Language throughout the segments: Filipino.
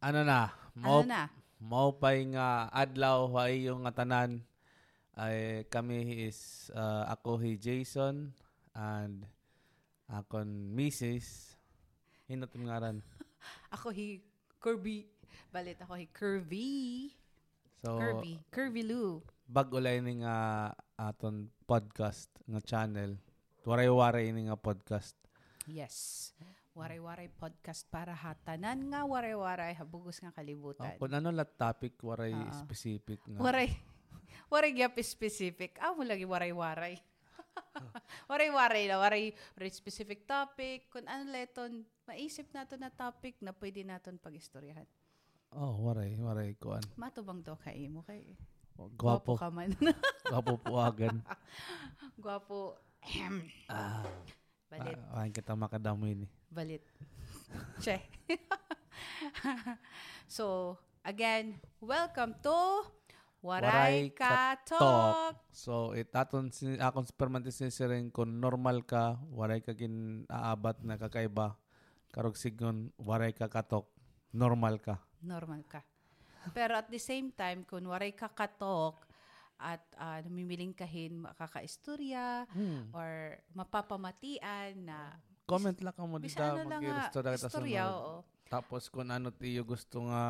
ano na, Ano mo, na? mo pa'y nga adlaw ay yung nga tanan ay kami is uh, ako hi Jason and akon Mrs. Hinot ngaran. Ako hi Kirby. Balit ako hi Curvy. So, Kirby. Curvy Lou. bag ulay ni nga aton podcast nga channel. Waray-waray ni nga podcast. Yes. Waray-waray podcast para hatanan nga waray-waray habugos nga Oh, kalibutan. kung ano la topic, waray Oo. specific nga. Waray. Waray gyap specific. Ah, mo lagi waray-waray. waray-waray na. Waray, waray specific topic. Kung ano leton, maisip nato na topic na pwede naton pag-istoryahan. Oh, waray, waray kuan. Matubang to kay mo kay. Gwapo, ka man. gwapo puagan. Gwapo. Ahem. ah, Balit. ah, kita makadamoy ni. Balit. che. so, again, welcome to Waray Waray Ka Ka Talk. So, it aton sin akong permanente sinisirin kung normal ka, waray ka gin aabat na kakaiba. Karog sigon, waray ka katok, normal ka. Normal ka. Pero at the same time, kung waray ka katok at ah, namimiling kahin makakaistorya Hmm. or mapapamatian na Comment lang ka mo dito, kita istorya, sunod. oo. Tapos kung ano tiyo gusto nga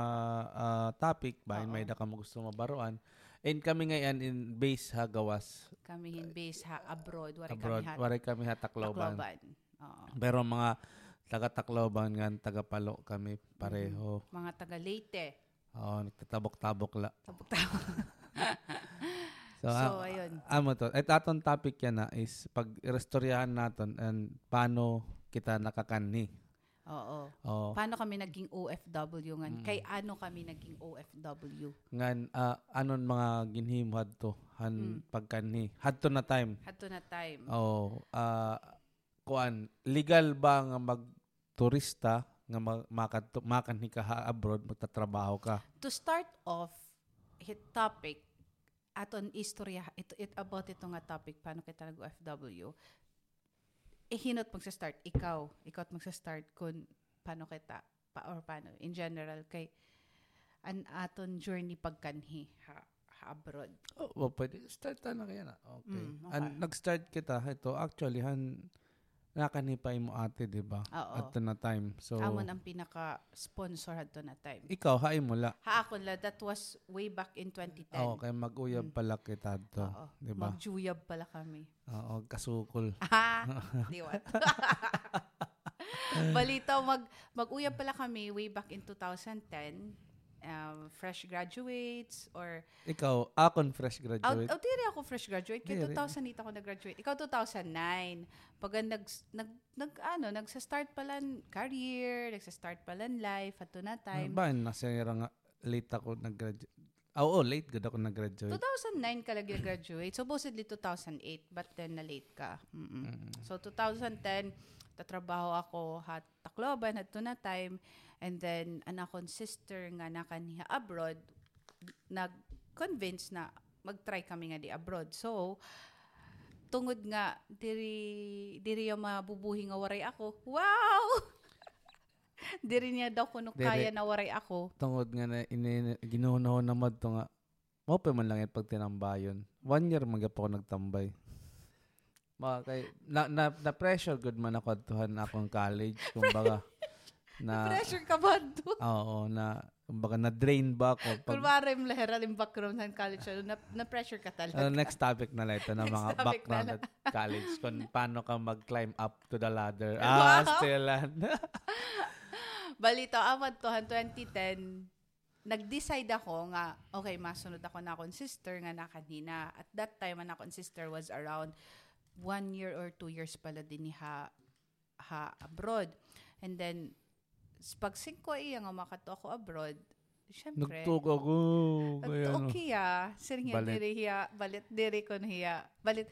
ah, topic, Oo. may da ka mo gusto mabaruan. And kami ngayon in base ha gawas Kami hin base ha abroad, waray abroad. kami ha Waray kami ha Tacloban. Tacloban. Oo. Pero mga taga Tacloban nga, taga Palo kami pareho. Mga taga Leyte. Oo, nagtatabok-tabok la. Tabok-tabok. So, So, ah, ayun. amo to. At atong topic yan na is pag restoryahan natin and paano kita nakakanhi. Oo. Oh, Paano kami naging OFW nga? Mm. Kay ano kami naging OFW? ngan ah, anon mga ginhimhad to han Mm. pagkanhi. Hadto na time. Hato na time. Oh, ah kuan legal ba nga magturista nga mag, makat, makanhi ka abroad magtatrabaho ka? To start off, hit topic, aton istorya, ito, it, about ito nga topic, paano kita nag-OFW, eh, hinot magsa-start, ikaw, ikaw at magsa-start kung paano kita, pa, or paano, in general, kay, an aton journey pagkanhi, ha, ha abroad. Oh, well, pwede start na kaya na. Okay. Mm, okay. An, nag-start kita ito actually han nakanipay mo ate, di ba? Oo. At na time. So Amon ang pinaka-sponsor hadto na time. ikaw haay mo la. Ha ako la, that was way back in 2010. Oo, kay mag-uyab Mm. pala kita to. Oo. Di ba? Magjuyab pala kami. Oo, kasukol. Ah, diwat. Balita, mag, mag-uyab pala kami way back in 2010. Um, fresh graduates or Ikaw, akon fresh out, graduate. out diri ako fresh graduate kay Diri. 2008 ako nag-graduate ikaw 2009 pag nag nag, nag ano nagsa-start pala career nagsa-start pala life at na time Ba, nasa nga late ako nag-graduate. Ah, Oo, late gud ako nag-graduate. 2009 ka lang graduate supposedly 2008 but then na late ka Mm-mm. Mm. So 2010 tatrabaho ako hat Tacloban at na time and then anak kong sister nga nakaniha abroad nag-convince na mag-try kami nga di abroad. So tungod nga diri diri yung mabubuhi nga waray ako. Wow! diri niya daw kuno kaya na waray ako. Tungod nga na ginuhunahon na mad to nga. Mo pa man lang pag tinambayon. One year magap ako nagtambay. Ma kay na, na, na pressure good man ako adtuhan akong college kumbaga na Pressure ka ba doon? Oo, na kumbaga na drain ba ako pag Kunwari yung laheral yung background ng college, ano, na, na-pressure ka talaga. Uh, next topic na lang ito na mga na background at college kung paano ka mag-climb up to the ladder. Wow. Ah, still. ah. Balito, awan to, 2010, nag-decide ako nga, okay, masunod ako na akong sister nga na kanina. At that time, ang akong sister was around one year or two years pala din ni ha, ha abroad. And then, pag singko iya nga makato ako abroad, syempre, Nagtuko ko. Kaya ano. okay ah, sir nga Balit. diri hiya, balit diri ko hiya, balit,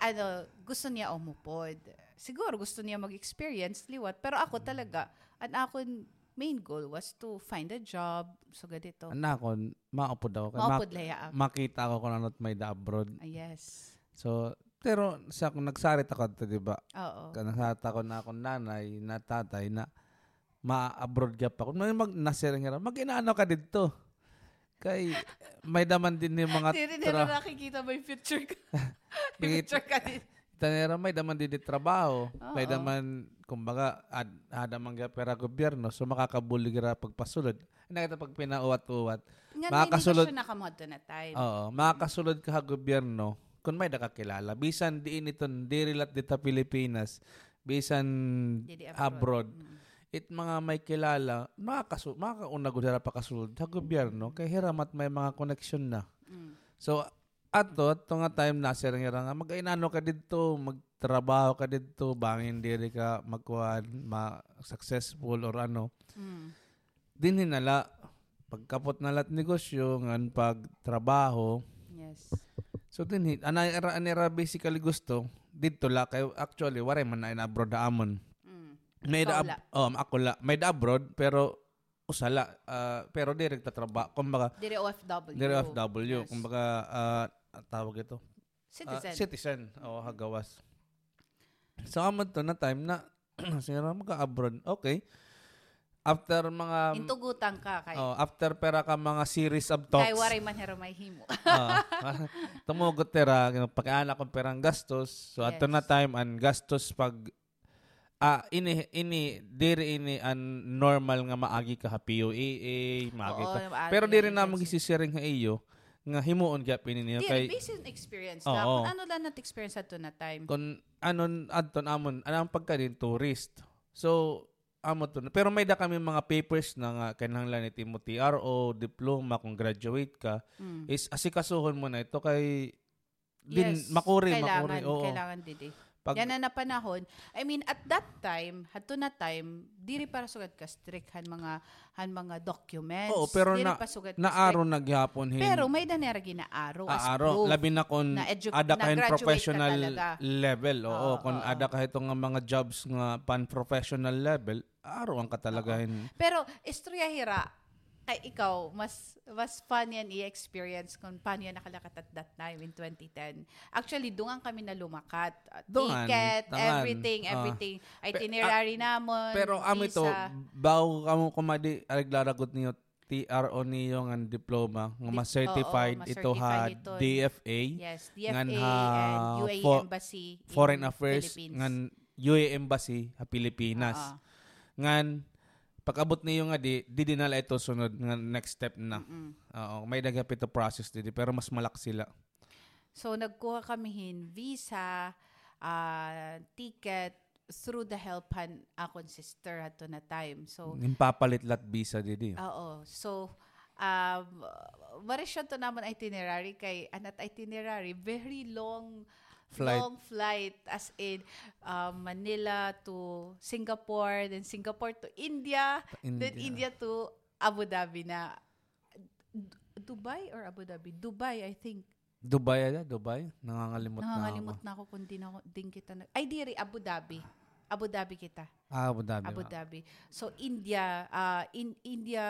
ano, gusto niya umupod. Siguro gusto niya mag-experience liwat, pero ako talaga, ang akong main goal was to find a job. So, ganito. Anak ko, maupod ako. Maupod laya mak- ako. makita ko kung ano't may da abroad. Ah, yes. So, pero sa nagsarit ako di ba? Oo. Nagsarit ako na akong nanay, na tatay, na ma-abroad ka pa. Kung may mag nasirang nga, mag ka dito. Kay may daman din yung mga Hindi rin tra- nakikita may future ka. may Bigit- future ka din. tanera may daman din yung trabaho. May Oo. daman kumbaga ad, ada man ga pera gobyerno so makakabuli ka pagpasulod. Nakita pag pinauwat-uwat. Nga Makakasulod- hindi ka siya nakamod na time. Oo, makakasulod ka gobyerno kung may nakakilala. Bisan diin ito, di relat dito Pilipinas. Bisan Hindi abroad. Mm. It mga may kilala, makakasu makakauna gud pa kasulod sa gobyerno kay hiramat may mga connection na. Mm. So ato ato nga time na sir nga nga mag-inano ka didto, magtrabaho ka didto, bangin diri ka magkuan, ma successful or ano. Mm. Dinhi nala pagkapot na lat negosyo ngan pagtrabaho. Yes. So dinhi ana era anera basically gusto didto la kay actually wala man na in abroad na amon. Mm. May da ab- oh, ako la. May da abroad pero usala ah, pero direct ta trabaho kumbaga Dire OFW. dire FW Yes. kumbaga ah, tawag ito Citizen. citizen o hagawas. So amon to na time na sinira magka-abroad. Okay. After mga Intugutan ka kay oh, after pera ka mga series of kay talks. waray man hero may himo. Ah, tumugot tera pagkaana kong perang gastos. So ato Yes. na time an gastos pag ah ini ini diri ini an normal nga maagi ka ha POAA, maagi Oo, ka. maagi Pero ang diri na magisisiring ha iyo nga himuon gyud pini niyo Di, kay based on experience Oo. na. Kung ano lang nat experience ato na time. kun anon adton amon anang pagka din tourist. So amo to pero may da kami mga papers na nga kinahanglan ni Timothy RO, diploma kung graduate ka Mm. is asikasuhon mo na ito kay din Yes, makuri kailangan, makuri oo. Kailangan didi. Pag Yan na na panahon. I mean, at that time, hato na time, diri para sugad ka strict han mga han mga documents. Oo, pero diri na- pa sugad ka naaro strict. naghapon hin Pero may danera ginaaro as aaro proof. labi na kon na edu- ada na ka graduate ka professional talaga. level oo Oo, kon oo. ada ka itong nga mga jobs nga pan professional level aro ang katalagahin Pero istorya hira, ay ikaw, mas mas fun yan i-experience kung paano yan nakalakat at that time in 2010. Actually, dungan kami na lumakat. Uh, Dungan, Ticket, tangan. everything, Ah. everything. Itinerary namon, pero amo ito visa. bago kamo kumadi aglaragot niyo TRO niyo nga diploma nga ma-certified ito ha ito. DFA Yes, DFA ngan ha and UAE fo- Embassy Foreign Affairs ngan UAE Embassy sa Pilipinas Oo. ngan pag-abot niyo nga di di dinala ito sunod nga next step na. Oo, may dagap ito process dito pero mas malak sila. So, nagkuha kami hin visa, ah, ticket, through the helpan akon sister hato na time. So, Yung papalit lat visa didi. Oo. So, um, wala siya to naman itinerary kay anat itinerary, very long Flight. long flight as in um, Manila to Singapore, then Singapore to India, then India to Abu Dhabi na D- Dubai or Abu Dhabi? Dubai, I think. Dubai ala, Dubai. Nangangalimot, Nangangalimot na ako. na ako kung di, na, ako- din kita na. Ay, diri, Abu Dhabi. Abu Dhabi kita. Ah, Abu Dhabi. Abu? Dhabi. So India, uh, in India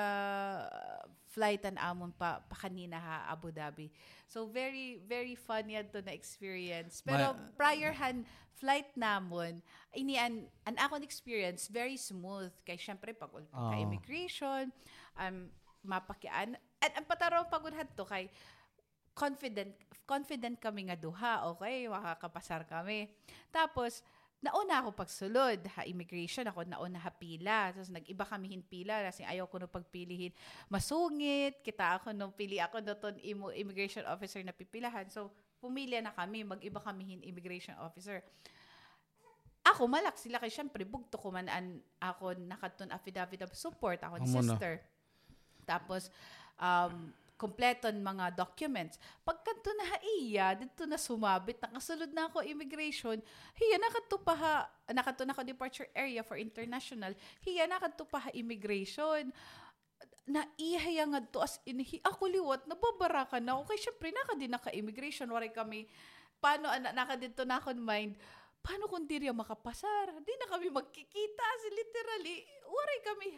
flight an amon pa, pa kanina ha Abu Dhabi. So very very fun yan to na experience. Pero Ma- prior han flight namon ini an an akon experience very smooth kay syempre pag Oo. ka immigration um mapakian at ang pataraw pagudhat to kay confident confident kami nga duha okay makakapasar kami tapos nauna ako pagsulod ha immigration ako nauna ha pila. Tapos nag-iba kami hin pila kasi ayaw ko no pagpilihin masungit kita ako no pili ako no ton immigration officer na pipilahan. So pumili na kami mag-iba kami hin immigration officer. Ako malak sila kay syempre bugto ko man an ako nakaton affidavit of support ako ni na. sister. Tapos um kompleton mga documents. Pagkanto na iya, dito na sumabit, nakasulod na ako immigration, hiya nakadto pa ha, nakadto na ako departure area for international, hiya nakadto pa ha immigration. Na ihaya nga to as in, hi, ako liwat, nababara ka na ako. Kaya syempre, naka din naka-immigration, waray kami, paano, ana, naka dito na ako mind, paano kung di riya makapasar? Di na kami magkikita, si literally, waray kami,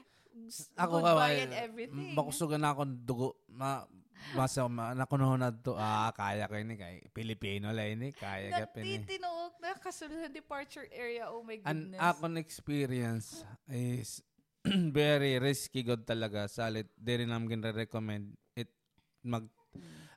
Ako ka, and everything. Makusugan na akong dugo. Ma, masa, ma, nakunuhan na to. Ah, kaya ko ini kay Pilipino la ini. Kaya ka pini. Natitinuok na kasunod sa departure area. Oh my An goodness. akong experience is very risky god talaga salit diri nam gin-recommend it mag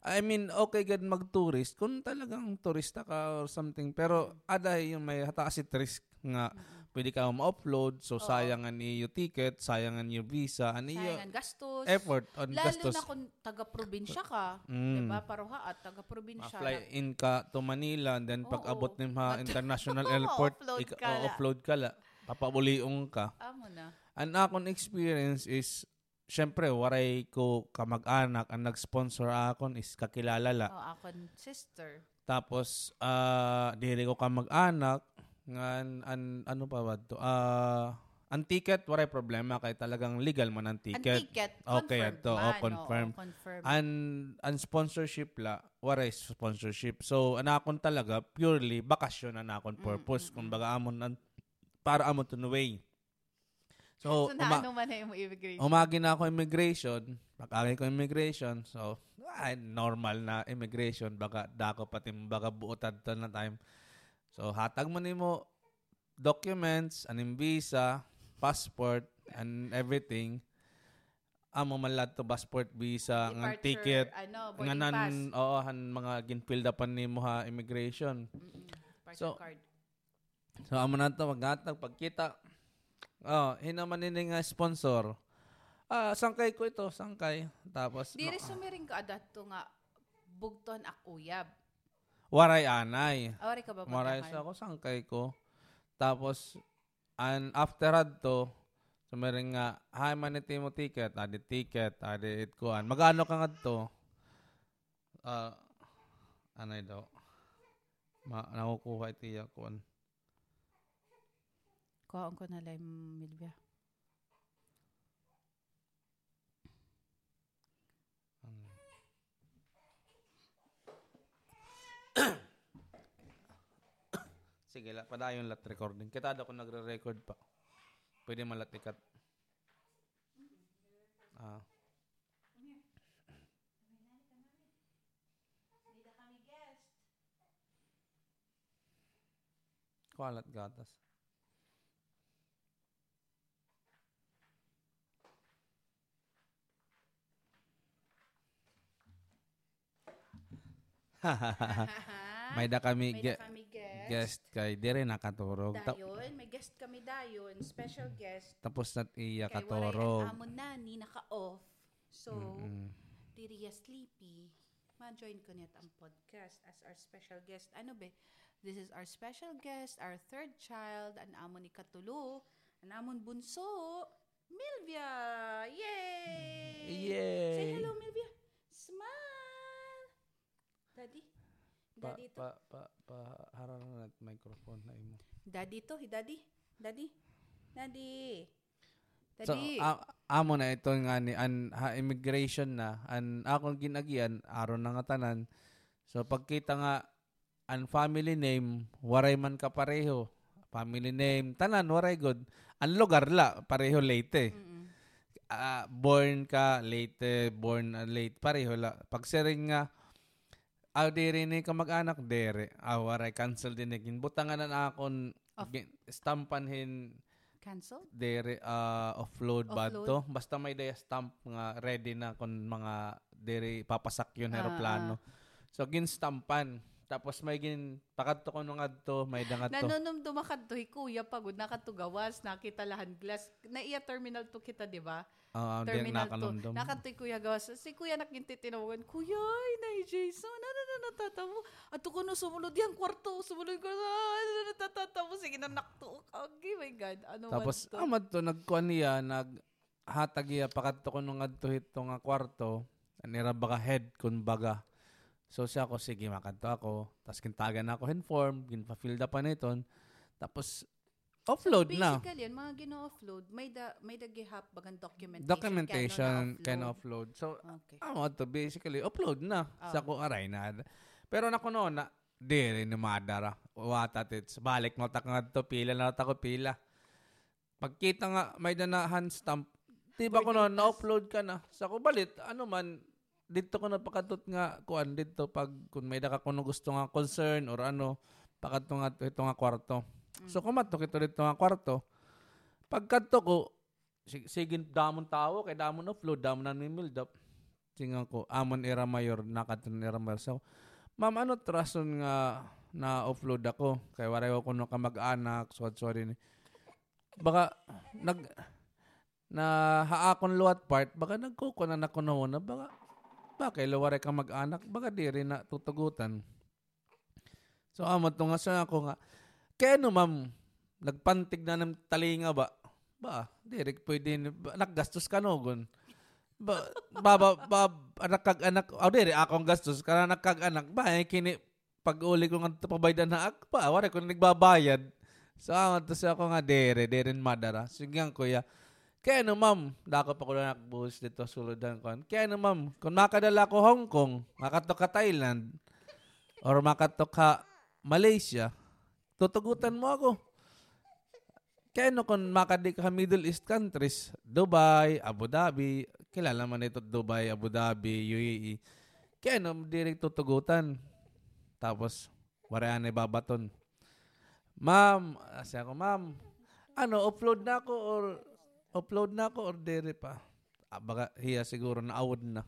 I mean, okay gad mag-tourist kung talagang turista ka or something. Pero aday yung may hataas it risk nga pwede ka ma-upload so Oo. sayangan niyo ticket, sayangan niyo visa, ano iyo Sayangan gastos. effort on Lalo gastos. na kung taga-probinsya ka. Mm. Diba? Paruha at taga-probinsya. Ma-fly in ka to Manila and then pag Oo. abot nim ha Mat- international airport, ka offload ka la. Papabuliong ka. Amo na. Ang akong experience is syempre waray ko kamag-anak ang nag-sponsor akon is kakilala la. Oh, akon sister. Tapos ah dili ko kamag-anak ngan an, ano pa ba to? Ah ang ticket waray problema kay talagang legal man ang Ang ticket. ticket, Okay, confirmed ato, man. oh, confirm. Oo, confirm. An an sponsorship la waray sponsorship. So anakon talaga purely bakasyon na nakon purpose kung baga amon an, para amon to way. So, so, uma- na ano man na yung immigration? umagi na ako immigration, pag-agi ko immigration, so, ay, normal na immigration, baka dako pati baga buotad to na time. So, hatag mo nimo documents, aning visa, passport, and everything. Amo man lahat to passport, visa, ng ticket, ano, nga boarding nan, pass. oo, han mga ginfilled upan nimo ha immigration. Departure So, card. So, amo na to, maghatag, pagkita. Oh, hinaman nini nga sponsor. Ah, sangkay ko ito, sangkay. Tapos, Diri ma- sumiring ka adat to nga bugton akuyab. waray anay. Awari ka ba Waray sa ako, sangkay ko. Tapos, and after to, sumiring nga, hi man iti mo ticket, adi ticket, adi it kuan. Magano ka nga to? Ah, anay daw. Ma, nakukuha iti kuan. Kuhaan ko na lang, Milvia. Sige, la, padayon lat recording. Kita ako nagre-record pa. Pwede man lat ikat. Ah. Kualat gatas. May da kami May ge- na kami guest. guest kay dire nakaturog. Ta- Dayon, may guest kami dayon. Special guest. tapos nat iya Kay katurog. ang amon na ni naka-off. So, Mm-mm. diri ya sleepy. Ma-join ko niyat ang podcast as our special guest. Ano be? This is our special guest, our third child, ang amon ni Katulo, ang amon bunso, Milvia! Yay! Say Yay! hello, Milvia. Smile! Daddy? Pa, Daddy to. pa, pa, pa, harang na nat microphone na imo. Daddy to. Hey, Daddy. Daddy. Daddy. So, Daddy. a- amo na ito nga ni an ha, immigration na an akong ginagian aron na nga tanan. So pagkita nga an family name waray man ka pareho. Family name tanan waray good. An lugar la pareho late. Mm-mm. Ah, born ka late, born late pareho la. Pag sering nga aw diri ni ka mag-anak dere. Ah, waray cancel din gin butangan na akon gin- stampan hin Cancel? dere uh, offload ba Offload? to basta may daya stamp nga ready na kon mga dere papasak yun Ah, aeroplano so ginstampan tapos may gin pakadto ko nung adto may dangat to Nanunum dumakadto kuya pagod nakatugawas nakita lahan glass na iya terminal to kita di ba? Uh, terminal to. nakanumdum Nakatoy kuya gawas. Si kuya nakinti tinawagan. Kuya, ay na Jason. Ano na natatamo? At ko no sumunod yan kwarto. Sumunod ko na ano na natatamo. Sige na nakto. Okay, my God. Ano tapos man to? amad to nagkuan niya nag hatag iya pakadto ko nung adto hito nga kwarto nira baka head kun baga so siya ko sige makadto ako tapos kintagan ako inform ginpa-fill up pa niton tapos offload na Basically, yan, mga gino-offload, may da, may da gihap bagang documentation. documentation can can offload. So, Okay. ano to basically upload na Ah. sa ko aray na. Pero na kuno na diri ni madara. Wata tits. Balik mo ta nga to pila na ta ko pila. Pagkita nga may danahan stamp. Di ba kuno Boarding na upload ka na. Sa ko balit ano man dito ko na pakatot nga kuan dito pag kung may daka kuno gusto nga concern or ano pakato nga ito nga kwarto. So kumatok ito dito nga kwarto. Pagkadto ko sig- sigin damon tao kay damon upload damon na ni Mildap. Singa ko amon era mayor nakatun era mayor. So, ma'am ano trason nga na upload ako kay waray ko kuno ka mag-anak so sorry ni. Baka nag na haakon luwat part baka nagkukunan ako na baka bakay luwaray ka mag-anak baka di rin na tutugutan. So amo to nga sa ako nga kaya no ma'am nagpantig na ng talinga ba? Ba, direk pwede ba, naggastos ka no gun. Ba, ba, ba, anak kag anak, oh dire akong gastos kana nakag anak ba eh, kini pag uli ko nga pabaydan na ak pa, wala ko nagbabayad. So amo to sa ako nga dire, dire madara. Sige ang kuya. Kaya no ma'am, dako pa ko na nakbuhos dito suludan ko. Kaya no ma'am, kung makadala ko Hong Kong, makatok ka Thailand, or makatok ka Malaysia, tutugutan mo ako. Kaya no kung makadi ka Middle East countries, Dubai, Abu Dhabi, kilala man ito Dubai, Abu Dhabi, UAE. Kaya no, direct tutugutan. Tapos, wala na babaton. Ma'am, kasi ako, ma'am, ano, upload na ako or upload na ako or dere pa? Ah, baka hiya siguro na awod na.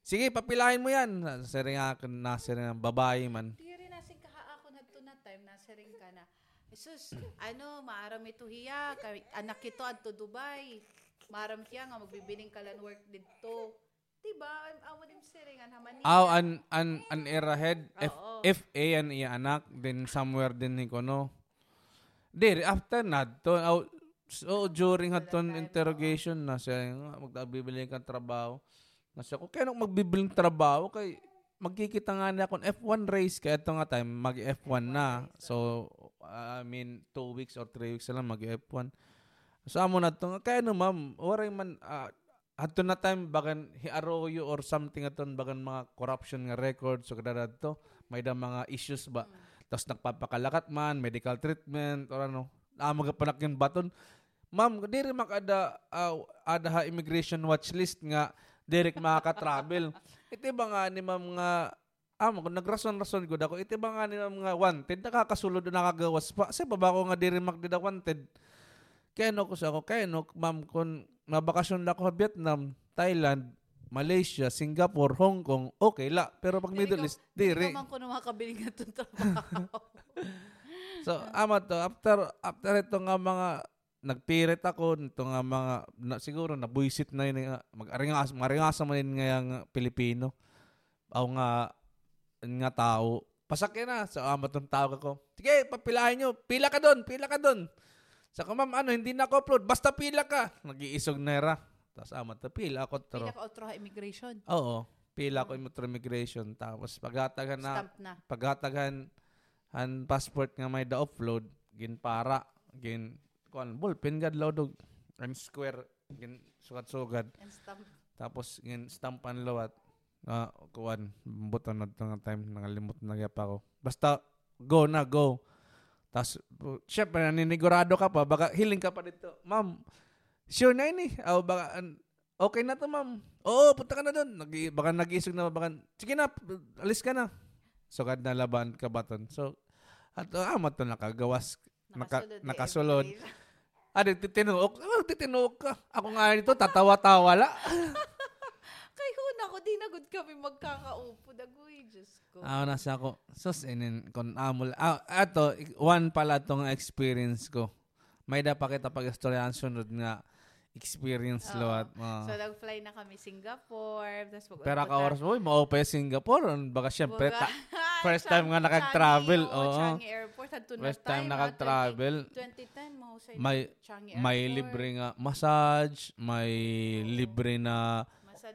Sige, papilahin mo yan. Sari nga, nasa rin ang babae man. Di rin nasin kaha ako na na time nasa rin ka na. Jesus, ano, maaram ito hiya, kay- anak ito adto Dubai. Maaram siya nga magbibiling ka lang work dito. Diba? Amo din siringan haman niya. Aw, an, an, an era head. F, Oo. FA an iya anak. Then somewhere din ni kono. Di, after na to. Aw, so, during haton interrogation na siya nga, magbibili ka trabaho. Na siya, kung kaya magbibili ng trabaho, kay magkikita nga na akong F1 race kaya ito nga time mag F1 na so I mean two weeks or three weeks lang mag F1 so amo na to. Kaya no ma'am waray man ah, Ato na time bagan hiaroyo or something aton bagan mga corruption nga record so kada to may da mga issues ba? Tapos nagpapakalakat man medical treatment or ano ah magapanak yung baton. Ma'am diri makada uh, ada ha immigration watch list nga direk makaka-travel. Iti ba nga ni ma'am nga amo kung nagrason-rason gud ako iti ba nga ni ma'am nga wanted nakakasulod na nakagawas pa sa baba ko nga diri magdida wanted kaya no ko sa ako, kaya no, ma'am, kung nabakasyon na ako sa Vietnam, Thailand, Malaysia, Singapore, Hong Kong, okay la. Pero pag Middle East, diri. Naman ko na makabili nga itong trabaho. So, ama to, after, after ito nga mga, nagpirit ako, ito nga mga, na, siguro, nabuisit na yun, nga, mag-aringas, maringasa mo yun nga yung Pilipino. Ako nga, nga tao. Pasakyan na. So, ama tong tao ko. Sige, papilahin nyo. Pila ka doon, pila ka doon. Sa ko, ma'am, ano, hindi na ako upload. Basta pila ka. Nag-iisog na era. Tapos, ama to, pila ako. Tro. Pila ka ultra immigration. Oo. Pila ko yung immigration. Tapos, pagatagan na, Stamp na. pagatagan han passport nga may da-upload, gin para, gin, kuan, ballpen gad lodog, and square, gin sugat-sugat. And stamp. Tapos, gin stampan lawat, nga, kuan, buton na nga time, nangalimot na pa ako. Basta, go na, go. Bu- syempre, naninigurado ka pa, baka hiling ka pa dito. Ma'am, sure na ini. O baka, an- okay na to, ma'am. Oo, punta ka na doon. Nag, baka nag-isog na, baka, sige na, alis ka na. So, kad na laban ka baton. So, at uh, amat to nakagawas. Naka, Nakasulod. immigration. Ah, titinuok. Oh, titinuok ka. Ako nga nito, tatawa-tawa la. Kay huna ko, di na good kami magkakaupo. Dagoy, Diyos ko. Ah, nasa ako. Sus, inin, kon amol. Ah, ato, one pala tong experience ko. May da pa kita pag-istoryahan sunod nga experience Oo. lawat. Ah. So, nag-fly na kami Singapore. Pag- Pero ka oras mo, mo pa Singapore. Baka syempre, Baga- ta- first time nga nakag-travel, Changi, oo. Changi Airport. Na first time tayo, nakag-travel. 2010 mo sa May- Changi May Airport. libre nga massage, may libre na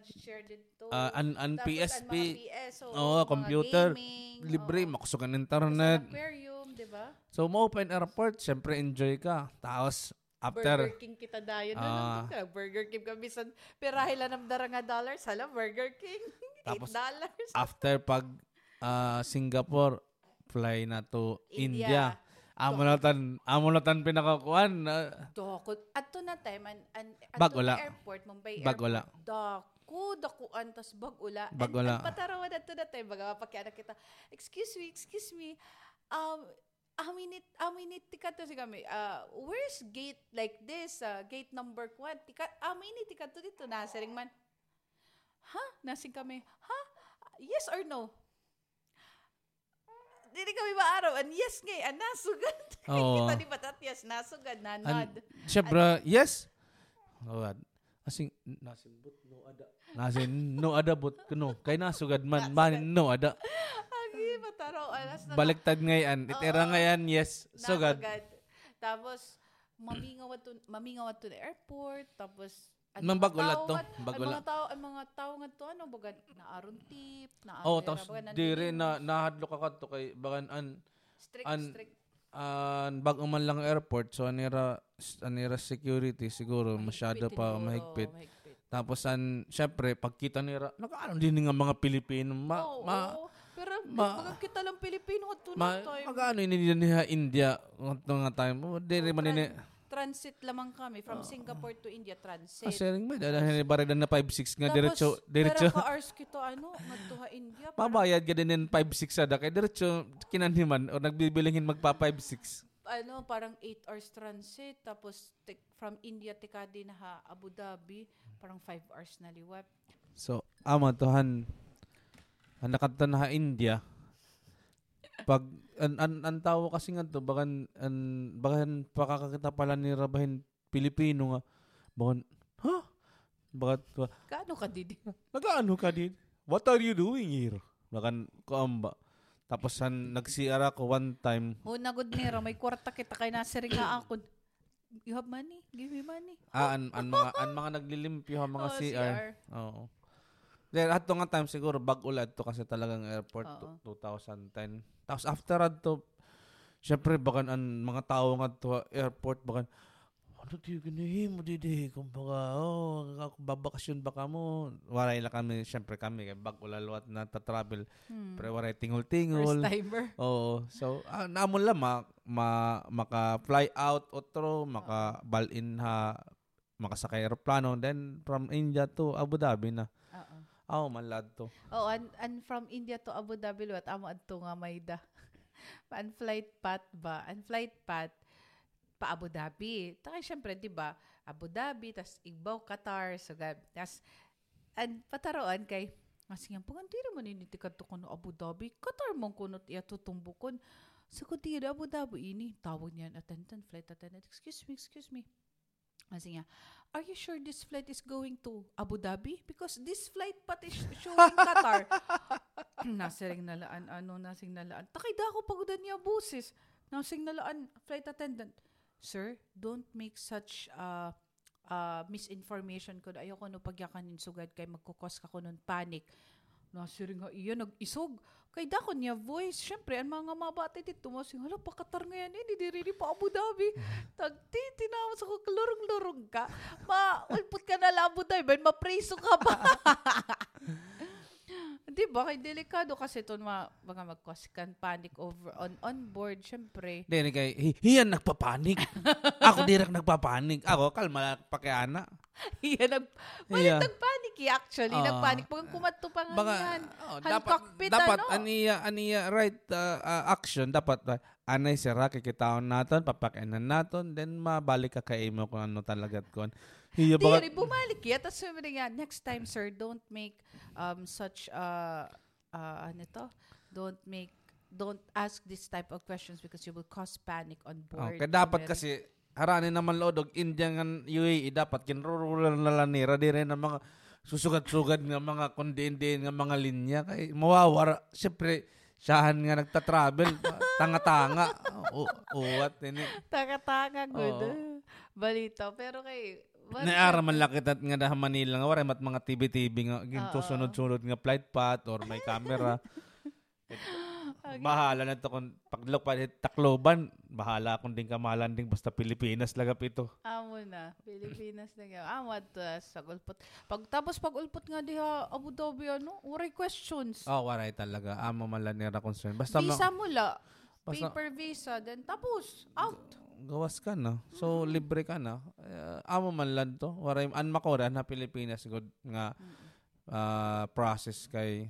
Chair dito. ah, an, an Tapos, PSP, mga PS, mga computer, gaming, libre, ang Tapos internet. ang aquarium, di ba? So, mo open airport, syempre enjoy ka. Tapos, after, Burger King kita dayon. Ah. Ah. ka. Burger King kami sa pirahilan ng dara nga dollars. Hala, Burger King. Tapos, 8 dollars. after pag ah, Singapore, fly na to India. India. Amo na tan, amo na tan pinakakuan. Dako. Ato na time, an, an, airport, Mumbai Bagula. Airport. Dako, dakuan, tas bagula. Bagula. And, and patarawan ato na time, baga mapakianak kita, excuse me, excuse me, um, aminit aminit tika to si kami. Uh, where's gate like this? Uh, gate number 1 tika aminit tika to dito. Nasering man. Ha nasing kami. Ha yes or no? Dili kami maaraw and yes ngay. An nasugad Oo. kita ni batat. Yes nasugad nanod. Siyempre, yes. Oh. Asing, nasin but no ada. Nasin no ada but kuno. Kay nasugad man, man no ada. agi mataraw alas na Baliktad ngayon. Itera Oo. ngayon, yes. Sugad. Tapos, mamingawat to, mamingawat to the airport. Tapos, Mang mga bagulat to, Ang mga tao, ang mga tao nga to, ano, baga, naaron tip, naaron Oh, tapos dire na nahadlo ka kadto kay bagan an Strict, an- strict. An bag man lang airport so anira anira security siguro masyado pa siguro, mahigpit. mahigpit. Tapos an syempre pagkita nira nakaano din nga mga Pilipino ma, Oo, ma oo. Pero, ma- kita lang Pilipino nga to ma, time. magano ini niya India nga nga time mo dire man Transit lamang kami. From Singapore to India, transit. Asering mo dahil baridan na 5-6 nga diretso diretso Pero ka-hours kita, ano, nga to ha India. Mabayad ka din ng 5-6 sada kay diretso kinanhiman o nagbibilingin magpa 5-6. ano, parang 8 hours transit. Tapos, tek- from India, tikadi na ha, Abu Dhabi. Parang 5 hours na liwat. So, ama tohan ang nakadto na ha India. Pag an an, an tao kasi nga to bakan an bakan pakakakita pala ni Rabahin Pilipino nga. Bakan ha? Bakat ka, Kaano ka, Didi? nagaano ka din? What are you doing here? Bakan kaamba. Tapos an nag-CR ako one time. O, nagod nira, may kwarta kita kay nasiring nga ako. You have money? Give me money. Ah, an, an mga an mga naglilimpyo ha mga Oo, CR. Oo. Then ato nga time siguro bag ulad to kasi talagang airport Oo. to 2010. Tapos after to syempre bakan ang mga tao nga to airport bakan ano di ganahin mo didi kung baka oh babakasyon baka mo waray la kami syempre kami kay bag ulalwat na ta-travel Hmm. pero waray First tingol-tingol timer. Oo. So, ah, naamon lang ma, ma, maka-fly out otro, maka-bal-in ha, makasakay aeroplano. Then, from India to Abu Dhabi na. Oo. Oh, manlad to. Oh, and, and from India to Abu Dhabi, what amo adto nga may da. An flight path ba? An flight path pa Abu Dhabi. Taka syempre, 'di ba? Abu Dhabi, tas Igbaw, Qatar, so gab. Tas an pataroan kay Kasi nga, pagantira man ini tikat to kuno Abu Dhabi, Qatar mong kunot iya tutumbukon. Sa so, kutira Abu Dhabi ini, tawag niyan, attendant, flight attendant, excuse me, excuse me. Kasi nga, are you sure this flight is going to Abu Dhabi? Because this flight pat is showing Qatar. nasing nalaan, ano, nasing nalaan. Takay da ako pagodan niya busis. Nasing nalaan, flight attendant. Sir, don't make such uh, uh, misinformation ko. Ayoko no pagyakanin sugad kay magkukos ka ko nun panic. Nasiring nga iya, nag-isog. Kay dako niya voice. Siyempre, ang mga mabati dito, masing, hala, pakatar nga yan, eh, di diri pa Abu Dhabi. Tagtiti na sa ko, kalurong-lurong ka. Ma-ulpot ka na lang Abu Dhabi, mapriso ka pa. Di ba? Kay delikado kasi ito ma, mga mag-cause panic over on on board, syempre. Then, kay, hi, hiyan nagpapanik. Ako direk nagpapanik. Ako, kalma lang, pakiana. Yan, nag, Yeah. yeah. Eh, actually. Ah. nagpanic. Pag kumato pa nga Baka, yan. oh, dapat, cockpit, dapat, ano? aniya, aniya, right uh, uh, action, dapat, uh, anay sira, kikitaon naton, papakainan naton, then mabalik ka kay mo kung ano talaga kon. Hiya, Di baka, rin, bumalik yan. Tapos sabi nga, next time, sir, don't make um, such, uh, uh, ano to? Don't make, don't ask this type of questions because you will cause panic on board. Okay, dapat kasi haranin naman lodog India ng UAE dapat kinrurulan na lang nira di rin ng mga susugad-sugad ng mga kundi-hindi ng mga linya. Kay mawawara. Syempre siyahan nga nagta-travel. Tanga-tanga. O uwat ini Taka-taka, good. Oo. Balita. Pero kay, naara man lakit at nga na Manila nga wala mat mga TV-TV nga ginto sunod-sunod nga flight path or may camera bahala na to kung paglupad takloban bahala kung din kamalan ding basta Pilipinas lagap ito Amo na. Pilipinas na nga. Amo at uh, sa ulpot. Pag, tapos pag ulpot nga diha Abu Dhabi, ano, uray questions. Oh, waray talaga. Amo man lang nila concern. Basta visa ma- mula. basta Paper visa. Then tapos, out. gawas ka na. So libre ka na. Eh, amo man lang to. Waray an makora na Pilipinas good nga ah, process kay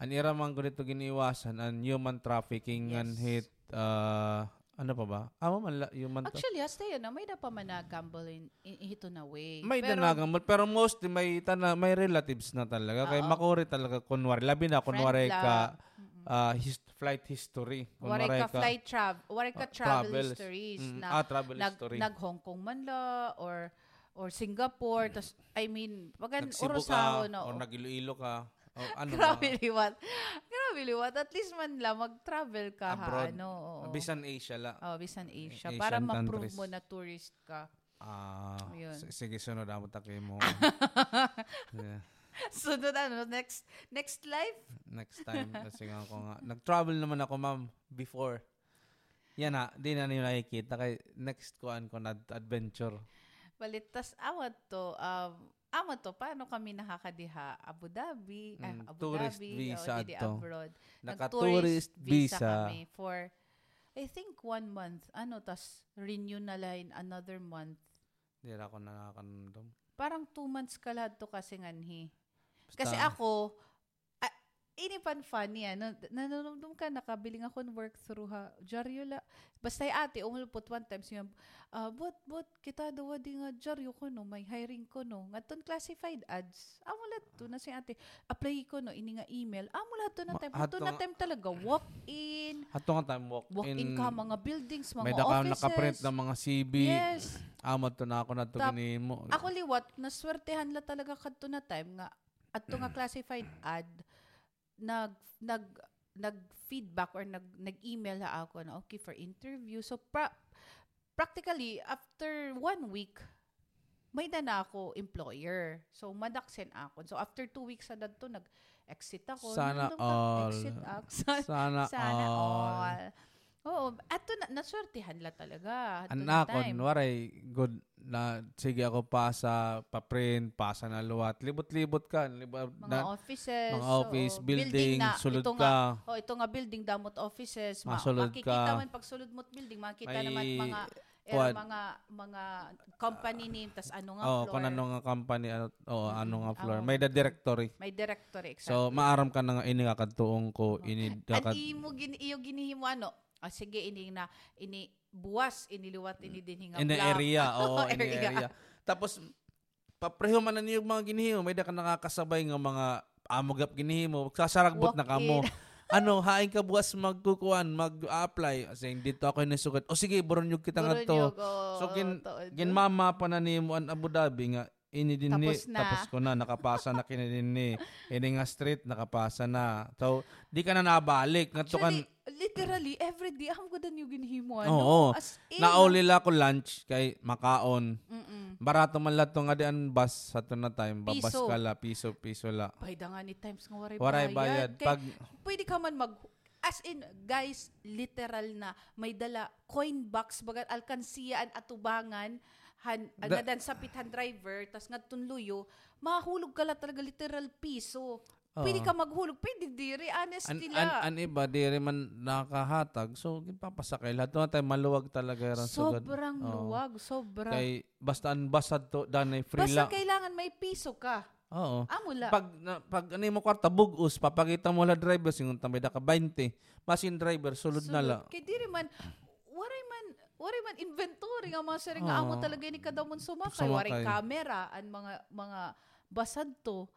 an ira man gud ito giniwasan an human trafficking and Yes. hate uh, Ano pa ba? Amo man la, yung man to. Actually, hasta yun, na may na pa man na gamble in, in, ito na way. May Pero, danagang pero mostly may tana may relatives na talaga kay Oo. makuri talaga kunwari labi na kunwari friend ka ah, his, flight history kunwari ka flight travel, waray ka ah, travel travels. histories Mm, na ah, travel nag, history nag Hong Kong man la or or Singapore tas I mean pag Nagsibo orosaho ka na o oh. nag-Iloilo ka o ano Grabe ba liwat. Grabe liwat. At least man lang mag-travel ka ha. Abroad. Ano, oo. bisan Asia la Oh, bisan Asia. Asian Para ma-prove mo na tourist ka. ah Ayun. s- sige sunod amo ta kay mo yeah. Sunod ano, next next life? next time kasi nga ako nga nag-travel naman ako ma'am before yan na, di na niyo nakikita kay next kuan ko na adventure. Balit, tas awat to, um, awat to, paano kami nakakadiha? Abu Dhabi, ah, Mm, Abu tourist Dhabi, visa o, adto. abroad. Naka-tourist visa. kami for, I think one month. Ano, tas renew na line another month. Di na ako nakakandom. Parang two months ka lahat to kasi nganhi. Basta- Kasi ako, ah, ini pan funny ano, nanonomdom ka, nakabiling ako ng work through ha. Jaryo la. Basta ate, umulupot one time siya, ah, but, but, kita daw di nga jaryo ko no, may hiring ko no. Ngaton classified ads. Amo lahat to na si ate, apply ko no, ini nga email. Amo lahat to na time. ato Ito na time talaga, walk in, Hato nga time walk, walk in, ka, mga buildings, mga may offices. nakaprint ng mga CB. Yes. Amot to na ako na to mo. Ako liwat, naswertehan la talaga kadto na time nga adto nga classified ad nag nag nag-feedback or nag nag-email ha ako na okay for interview. So pra- practically after one week may na na ako employer. So madaksen ako. So after two weeks sa dadto nag exit ako. Sana Nandun all. Exit ako. Sana, Sana, sana all. all. Oo, ato na naswertihan la talaga. Ato na Anakon, time. waray, good na, sige ako pasa, pa-print, pasa na luwat. Libot-libot ka. Libot, mga na, offices, mga office, oo. building, na, sulod ito ka. Nga, oh, ito nga building damot offices. Ma- Masulod makikita ka. man pag sulod mo't building, makita May naman mga eh, quad. mga mga company name tas ano nga Oo, floor. kung ano nga company, ano, oo, Mm-mm. ano nga floor. Oo. May the directory. May directory exactly. So, maaram ka na nga ini nga kadtuong ko, ini At kakad, imo gin iyo ginihimo ano? Ah, sige ini na ini buwas iniliwat ini din hinga in the area. Oo, in the Area. Tapos, papreho man na niyo mga ginihimo, may da ka nakakasabay nga mga amogap ginihimo, sasaragbot na kamo. ano, hain ka bukas magkukuan, mag-apply. Kasi dito ako nasugat. O sige, buron yung kita nga to. So, gin- Ginmama pa na ni mo an Abu Dhabi nga ini din ni Tapos na. tapos ko na nakapasa na kini din ni ini nga street nakapasa na so di ka na nabalik to kan Actually, literally, every day, ang ganda niyo ginihimo. Oo. Ano? As in, nauli la ko lunch kay makaon Mm-mm. barato man la to nga di an bus sa to na time babas Piso. ka la piso piso la Bayda nga ni times nga waray, waray bayad Kay, pag pwede ka man mag as in guys literal na may dala coin box bagat alkansiya an atubangan han Da- da, nadan sapit han driver tas ngadton luyo mahulog ka la talaga literal piso. Pwede Oo. ka maghulog pwede diri honest an, nila an, an iba di rin man nakahatag so ginpapasakay lahat. To na time maluwag talaga sugad sobrang Oo. luwag sobra. Kay basta an basad to danay free basta la kailangan may piso ka. Oo. Amo la. Pag na, pag ano mo kwarta bugus papakita mo la driver singon tambay da ka 20 masin driver sulod na la. Kay diri man waray man waray man inventory. Nga mga sir nga amo Oo. talaga ni kada mon sumakay. Waray camera an mga mga basad to.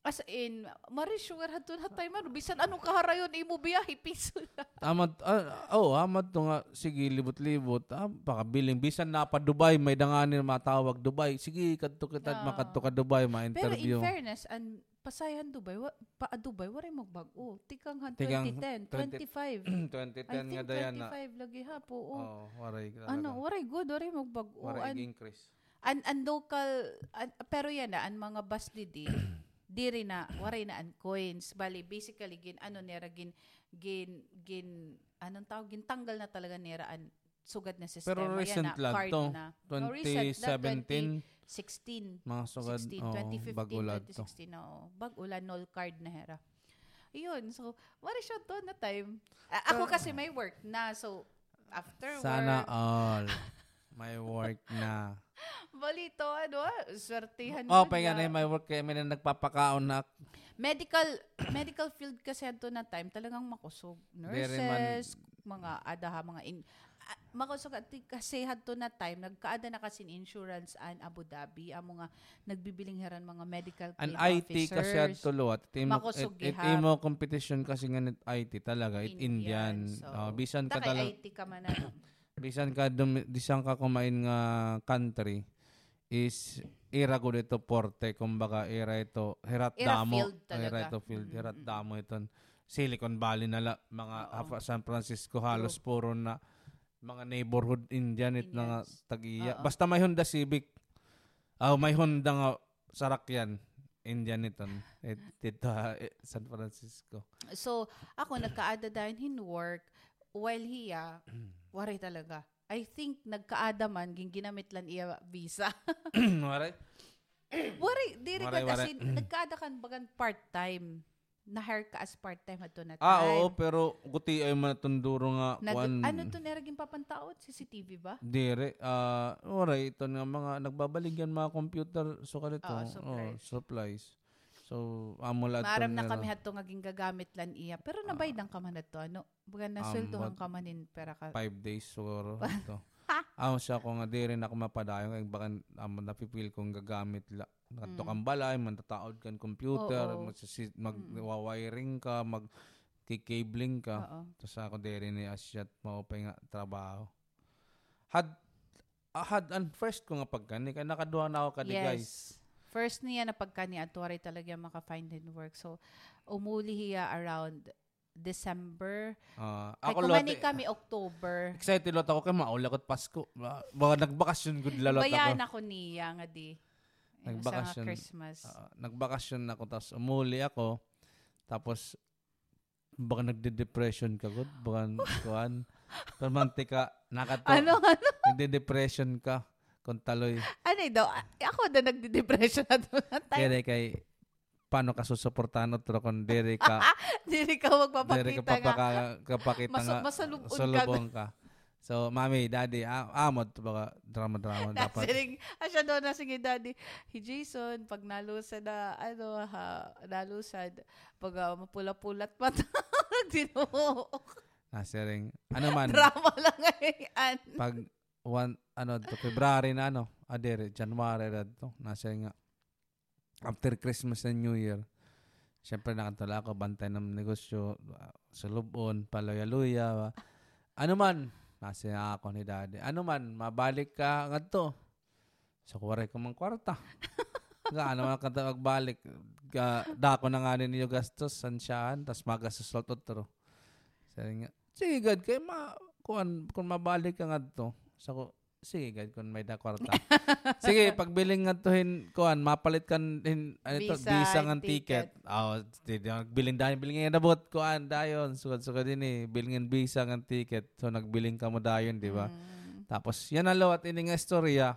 As in mari sure hadto na tayo man bisan anong kaharayon imo biyahe piso lang amad ah, oh amad to nga. Sige libot-libot. Ah, pakabiling bisan na pa Dubai may danganin matawag Dubai. Sige kadto kita Oo. makadto ka Dubai pero ma-interview in fairness an pasayan Dubai wa, pa ah, Dubai waray magbag-o. Tikang han Tikang 2010 25 I 2010 nga think dayana 25 lagi ha po oh. oh waray ano waray good waray magbag-o. Waray an increase. an an local an- pero yan na an mga bus didi diri na waray na an coins. Bali basically gin ano nera gin gin gin anong tawag? Gin tanggal na talaga nera an sugad na sistema. Pero recent yan na lang to. na. Oh, recent, na 2017 16 mga sugad 16 oh, 2015 bagulad to. 2016 oo. Bag ulan null card na hera. Yun so wari siya to na time? A- ako kasi may work na so after sana work. all. May work na. Balito ano ah, swertihan oh man pahinga na. na may work kaya may na nagpapakaon na. Medical medical field kasi ato na time talagang makusog. Very man- nurses mga adaha mga in ah, makusog at kasi hadto na time nagkaada na kasi in insurance an Abu Dhabi amo nga nagbibiling heran mga medical An claim IT kasi officers. tulot. It imo, Makusog it, it imo competition kasi nga net IT talaga. It Indian. Indian, so, Ah, bisan ka talaga. IT ka man bisan ka dum, bisan ka kumain nga country is era ko dito porte kumbaga era ito herat Era damo field talaga. era ito field Mm, herat damo iton Silicon Valley na la, mga Oo. San Francisco halos puro na mga neighborhood Indian it na nga tag-iya Oo. basta may Honda Civic ah may Honda nga sarakyan Indian iton it, dito eh, San Francisco So, ako nagkaada dahil in work while hiya, waray talaga. I think nagkaada man ging ginamit lang iya visa. Waray? waray, diri ka kasi nagkaada kan bagan part-time. Na-hire ka as part-time ato na time. ah oo pero guti ay manatunduro nga Nag, one- ano to neraging papantaot? CCTV ba? Dire, ah, oray ito nga mga nagbabaligyan mga computer so kanito. Oo, oh, supplies. supplies. So, amo lahat Maram to na kami hato nga gagamit lan iya. Pero nabayad lang ka man ato. Ano? Baga na Um, ka manin pera ka. five days siguro ito. Amo siya ko nga dire na ako mapadayon kay baka amo napipil kong gagamit la. Mm. kang balay, mantataod kan computer, Oo. magsisit mag Mm. wiring ka, mag kikabling ka. Oo. Tapos ako dire ni Asyat maupay nga trabaho. Had ah, had and first ko nga pagkani kay nakaduha na ako kadi guys. First niya na pagka ni Atuari talaga maka-find in work. So, umuli hiya around December. Ah, Kay ako kumani lot kami October. excited lot ako kay maula kot Pasko. Ba- Baka nagbakasyon gud lalot Bayan ako. ako niya nga di. Nagbakasyon. Sa Christmas. Ah, nagbakasyon ako tapos umuli ako. Tapos baka nagde-depression ka gud, baka kuan. Permanente ka nakato. ano, ano? Nagde-depression ka kung taloy. Ano daw? Ako na nagde-depression na doon na time. Kaya kay paano ka susuportahan otro kung diri ka Hindi ka diri ka magpapakita nga. papaka kapakita Mas, nga masalubon ka. ka. So, mami, daddy, ah, amot baka drama-drama dapat. Nasiling, asya doon na sige daddy. Hey Jason, pag nalusad na, ano ha, nalusad, pag ah, mapula-pulat mata, dinuho. Nasiring. Ano man, Drama lang ngayon. pag one, ano, to, February na ano, adere, January na to, nasa nga, after Christmas and New Year, Siyempre nakatala ako, bantay ng negosyo, uh, sa lubon, paluya-luya. Ano man, nasa ako ni daddy. Ano man, mabalik ka nga to. Sa kuwari ko mang kwarta. Nga, ano man ka magbalik. Ka, dako na nga ninyo gastos, sansyahan, tas magastos lot otro. Sabi nga, sige gad, kay ma, kung, kung mabalik ka nga to, sa ko, sige gad, kung may da kwarta. sige, pagbiling nga to, hin, kuan, mapalit kan, hin, ano to, Visa, visa nga ticket. ticket. Oh, bilin dahil, bilin nga nabot, kuan, dayon, sugad-sugad din eh, bilin nga visa nga ticket. So, nagbiling ka mo dayon, di ba? Mm. Tapos, yan ang lawat ini nga istorya.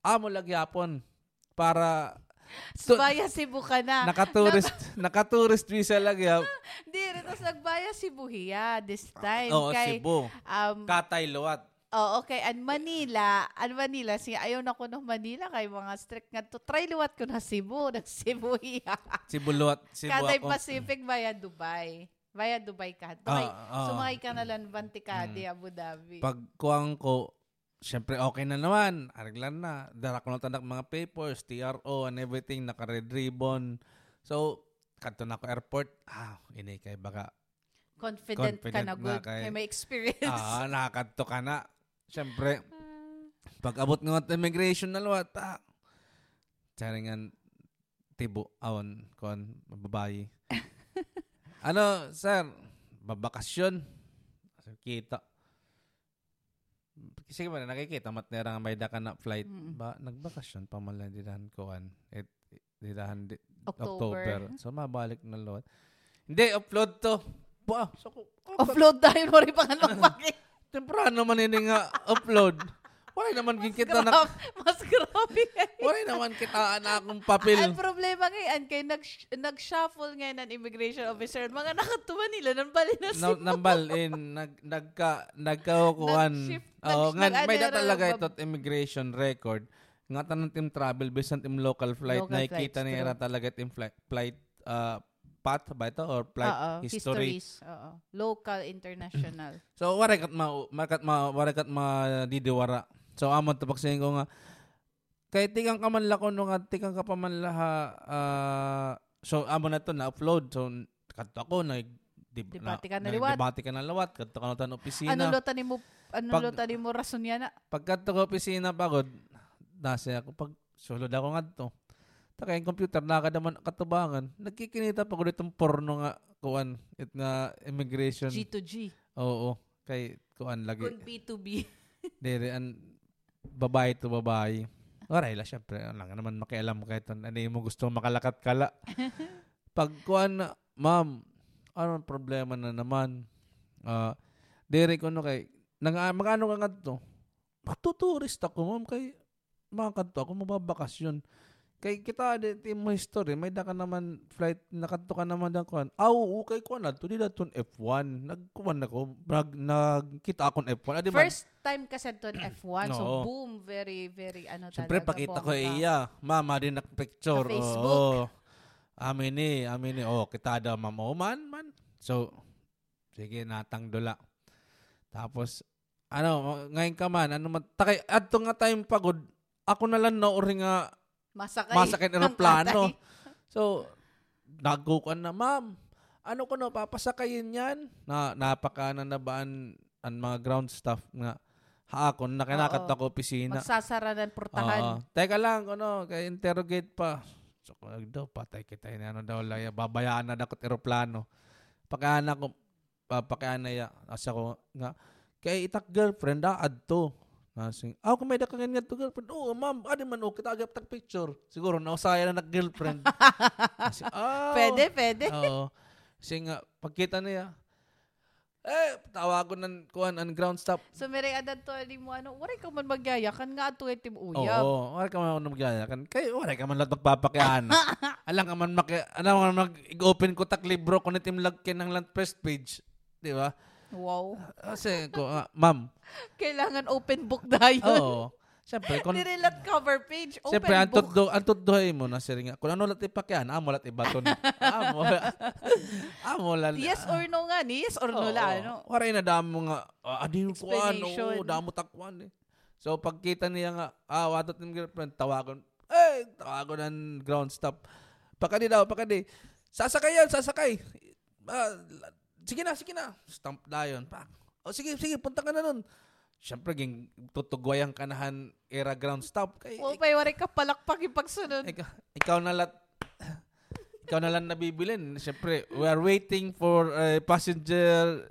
Amo lagyapon para So- Baya Cebu ka na. naka-tourist, naka-tourist visa lagya. Di, tapos nagbaya Cebu hiya this time. Oo, kay, Cebu. Um, Katay luwat. Oh, okay. And Manila, and Manila, siya ayaw na ko ng Manila kay mga strict nga to. Try luwat ko na Cebu, nag Cebu hiya. Cebu luwat. Cebu Katay ako. Pacific via Dubai. Via Dubai ka. Dubai. Ah, ah. Sumakay ka na lang banti ka Mm. Abu Dhabi. Pag kuwang ko, syempre okay na naman. Ariglan na. Dara ko na mga papers, TRO and everything, naka-red ribbon. So, kadto na ako airport. Ah, ini kay baka. confident, ka confident na na good. kay- Kay may experience. ah, nakakadto ka na. Syempre, Ah. pag abot nga at immigration na luwat, ah, charingan tibo, awon, kon, babayi. ano, sir, babakasyon. Kita. Sige ba, nakikita, mat nera nga may da ka na flight. Mm. Ba, nagbakasyon pa man lang didahan ko, an. It, didahan di, October. October. So, mabalik na luwat. Hindi, upload to. Ba, so, ko- Offload dahil mo rin pa nga bakit. Temprano man ini nga upload. Wala naman Mas kita na grabe. Mas grabe. Wala naman kita na akong papel. Ang problema ngayon, kay nag, nag-shuffle ngayon ng immigration officer, mga nakatuwa nila, nang bali na Na, si nambal in nag nagka nagkaukuan. Nag-shift, Oh, nag- nga may da ano, talaga ito immigration record. Nga tanang team travel bisan team local flight Local nakikita niya talaga team flight flight uh, path ba ito or flight Oo, history. histories. Oo. Local, international. So waray kat ma makat ma waray kat madidiwara. So amon to pagsayin ko nga kay tikang ka man lako no tikang ka pa man laha ah, so amon na to na upload so kadto ako na di, Debate ka na liwat. Debate ka na lawat kadto ka na opisina. Ano lo tani mo ano Pag- lo tani mo rason yan na? Pagkadto ko opisina pagod nasa ako pag sulod ako ngadto. Taka yung computer nakadaman katubangan. Nagkikinita pa ko itong porno nga kuan it nga immigration. G to G. Oo. Kay kuan lagi. Kung B2B. Dere an babae to babae. Waray la syempre ano lang naman makialam kahit ano mo gusto makalakat kala. Pag kuan na, ma'am, ano problema na naman? Ah, dere ko no kay nang magano ka ngadto? Magtuturist ako, ma'am, kay makakadto ako mababakasyon. Kay kita di mo history, may da ka naman flight nakadto ka naman da kuan. Aw, okay ko na to di daton F1. Nagkuan ako, nag nagkita akon F1. Adi man, First time kasi to F1. So Oo. boom, very very ano Siyempre, talaga. pakita ko iya. Mama din picture. Sa Facebook. Oo. Amin ni, amin ni. Oh, kita daw, ma'am. Oh, man, man. So, sige, natang dula. Tapos, ano, ngayon ka man, ano man, takay, adto nga time pagod, ako na lang na uri nga Masakay. masakit ng katay. So, nagkukan na, ma'am, ano ko no, papasakayin yan? Na, napakanan na ba ang, mga ground staff nga haakon na kinakat opisina. Magsasara ng portahan. Oo. Teka lang, ano, kay interrogate pa. So, kung daw, patay kita yun, ano daw, laya, babayaan na dakot eroplano. Pagkana ko, uh, pagkana ya, asa ko, nga, kay itak girlfriend, da, adto. Nasing, aw, kung may dakangan nga to girlfriend, oo, ma'am, adi man, oh, kita agap tag picture. Siguro, nausaya na nag-girlfriend. Kasi, ah, Pwede, pwede. Oo. Kasi nga, pagkita niya, eh, tawagon ng kuan ang ground stop. So mere adan to ali mo ano, waray ka man magyayakan nga ato itim uyab. Oo, wala ka man ako nagyayakan. Kay wala ka man lahat magpapakian. Alam ka man maki, ano man mag-open ko tak libro ko nitim lagkin ng land first page. Di ba? Wow. Kasi ko, ah, ma'am. Kailangan open book dayon. Oo. Siyempre, kung, Nirelat cover page, open siyempre, book. tutdo, ang tutdohay mo na siya. Kung ano lahat ipakian, amo lahat ibaton. amo, amo lahat. Yes or no nga ni, yes or no Oo. la, ano? Waray na damo nga, ah, adi yung kuan, Explanation. oo, damo takwan eh. So, pagkita niya nga, ah, watot ng girlfriend, tawagon, eh, tawagon ng ground stop. Pakadi daw, pakadi. Sasakay yan, sasakay. Ah, sige na, sige na. Stamp na yun. Pa. O sige, sige, punta ka na nun. Siyempre, ging tutugway ang kanahan era ground stop. Kay, O pay waray ka palakpak yung pagsunod. ikaw, ikaw na lat ikaw na lang nabibilin. Siyempre, we are waiting for uh, passenger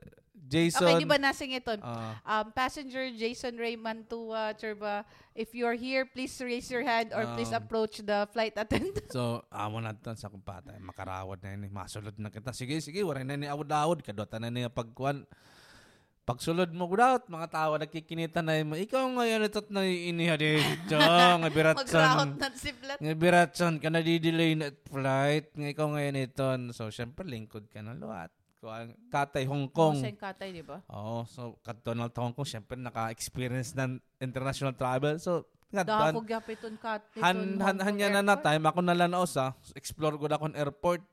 Jason. Okay, di ba nasing ito? Ah. Um, passenger Jason Raymond to uh, Churba, if you're here, please raise your hand or please Um, approach the flight attendant. So, amo na tan sa kumpata. Makarawad na yun. eh. Masulod na kita. Sige, sige. Waray na ni awad-awad. Kadota na niya pagkuhan. Pagsulod mo gudawat, mga tawa nagkikinita na mo. Ikaw ngayon ito't na iniha dito. Nga biratson. Magrahot na si Flat. Nga biratson ka na di-delay na flight. Nga ikaw ngayon ito. So, syempre, lingkod ka na luwat. Katay, Hong Kong. Kung katay, di ba? Oo. so, kadto Hong Kong, syempre, naka-experience ng international travel. So, nga Dako gapiton kat. Han han hanya na na time ako na lang sa explore ko na kon airport.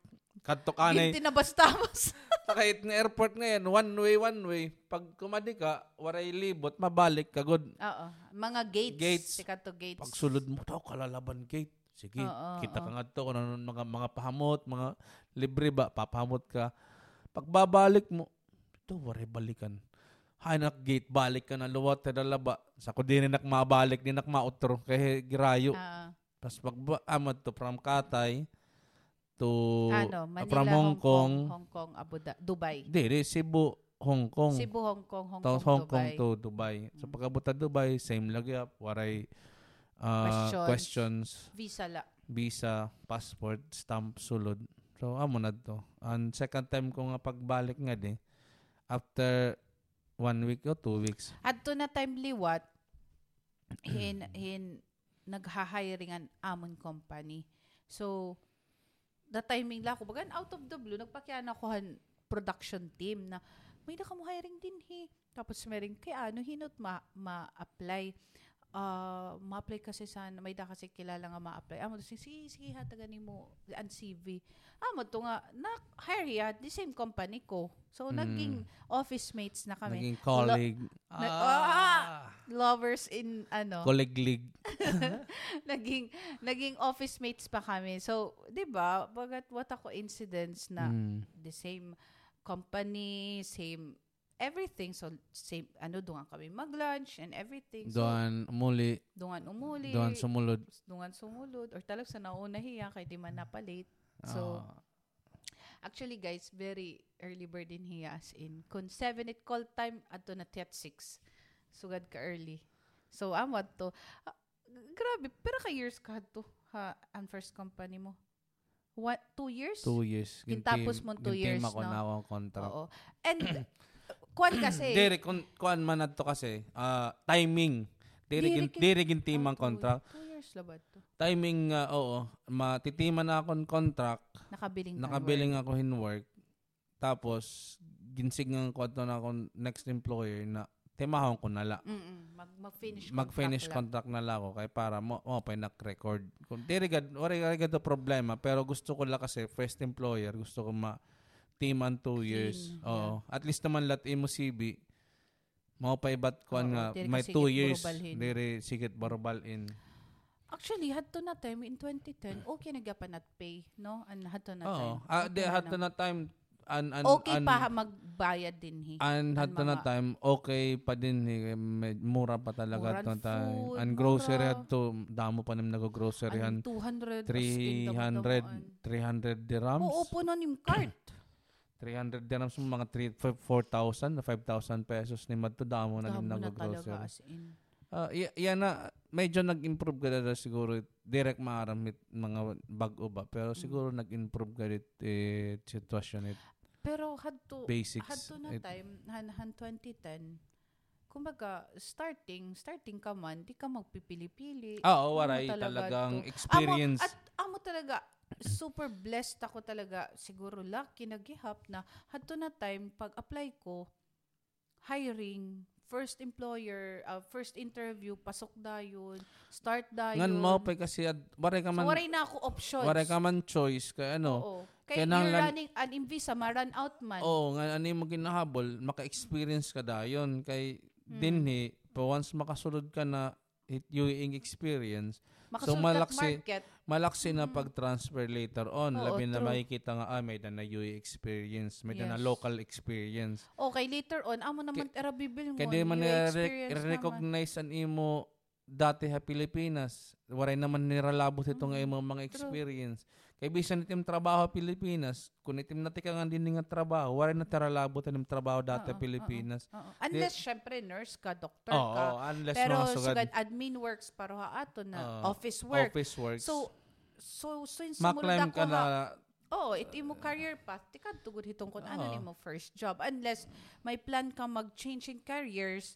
Kadto kanay Ginti na basta-bas. kahit nga airport ngayon one way one way pag kumadi ka waray libot mabalik ka good. Oo. Mga gates. Gates. Sika to gates. Pag sulod mo daw kalalaban gate. Sige, Oo, kita oo. ka nga to kung ano mga mga pahamot, mga libre ba papahamot ka. Pag babalik mo, ito waray balikan. Hanak gate balik ka na luwat na laba. Sa ko din nak mabalik din nak mautro kay girayo. Ah, Tapos pag amad to from Katay to ano, Manila, from Hong Kong, Hong Kong, Abu Dhabi, Dubai. dili Cebu, Hong Kong. Cebu, Hong Kong, Hong Kong, Hong Kong Dubai. to Dubai. So pagkabuta Dubai, same lagi up, waray ah, Questions. questions, Visa la. visa, passport, stamp, sulod. So amo na to. And second time ko nga pagbalik nga di, after one week o two weeks. Adto na time liwat, hin, hin, nagha-hiring an amon company. So, the timing la ko, bagan out of the blue, nagpakyan ako han production team na, may na mo hiring din he. Tapos meron, kay ano, hinot ma, ma-apply. Ah ma-apply kasi sa may da kasi kilala nga ma-apply amo sige sige, sige hatagan nimo ang CV amo to nga na hire ya the same company ko so Mm. naging office mates na kami Naging colleague. Na- ah! lovers in ano Colleague naging naging office mates pa kami so 'di ba bagat what ako incidents na Mm. the same company same everything so same ano doon kami mag-lunch and everything. So Doon umuli, dungan umuli. Doon sumulod. dungan sumulod. Or talag sa nauna hiya kay di man napalit so Ah. actually guys very early bird in hiya as in kun 7 it call time adto na tiat 6 sugad ka early. So amad to Ah, grabe pero ka years ka to ha ang first company mo? What two years? Two years. Gintapos mo two years, no? na akong contract. oo. And kuan kasi Diri, kun, kuan man na to kasi, ah, timing. Diri, Diri gin, kin- diri ginteam ang Oh, two- contract. two years labad to Timing, nga, oo. Matitima na akong contract. nakabiling ka Nakabiling ako in work. Tapos, ginsigang ko to na akong next employer na timahon ko nala. Mm-mm. Mag, mag-finish Mag-finish contract contract na lang ako kay para mo mo pa nak-record. Kung diri gad wala to problema pero gusto ko lang kasi first employer gusto ko ma team and two years. Clean, Oo. At least naman lat imo CB mo pa ibat ko Oo, nga may two years diri sigit barobal in. Actually, hadto na time in 2010, okay na gapan at pay, no? An hadto na Oo. time. Ah, Okay na hato na. time an an Okay an, pa magbayad din hi. An An hato na time okay pa din eh, med- mura pa talaga Mura to time. food, An grocery mura. hadto damo pa nim nag-grocery Ang 200 as in 300 damo-damoan. 300 dirhams. Oo, puno nim cart. 300 dirhams mo mga 3 4,000 na 5,000 pesos ni madto damo na na nag-grocery. as in. Ah, y- yan na medyo nag-improve ka na siguro direct maaramit mga bag-o ba pero Mm. siguro nag-improve ka dit eh, sitwasyon it Pero hadto basics hadto na it- time han, han 2010. Kumbaga, starting, starting ka man, di ka magpipili-pili. Ah, oo, Amo waray talaga talagang to. experience. Amo, at amo talaga, super blessed ako talaga. Siguro lucky, nagihap na. Hadto na time, pag apply ko, hiring, first employer, uh, first interview, pasok dayon, start dayon. Ngan mo pa kasi ad, waray ka So, man waray na ako options. waray ka man choice kay ano. Oo. Kaya Kailangan- you're running an visa, ma-run out man. Oo, nga ano mo ginahabol, maka-experience ka dayon kay Hmm. dinhi, pa once makasulod ka na it yung experience, Makasultat malaksi- market. malaksi na pag-transfer later on. Oo, labi na true. makikita nga, ah, may na UE experience, may na Yes. local experience. Okay, later on, amo naman tera bibil mo. Kaya di man yung experience naman. recognize an imo dati ha Pilipinas. Waray naman niralabot ito nga imo mga true. experience. Kay bisan itim trabaho Pilipinas, kung itim na ka nga din nga trabaho, waray na tiralabot itim trabaho dati Oo, Pilipinas. Oo. Unless, syempre, nurse ka, doctor Oo, ka. unless Pero mga sugad sugad admin works para ha ato na Oo. office work. office works. So, so, so, Maklim ako ka na, ha, Oo, it imo career path. Tika tugod hitong kung ano ni mo first job. Unless may plan ka mag-change in careers,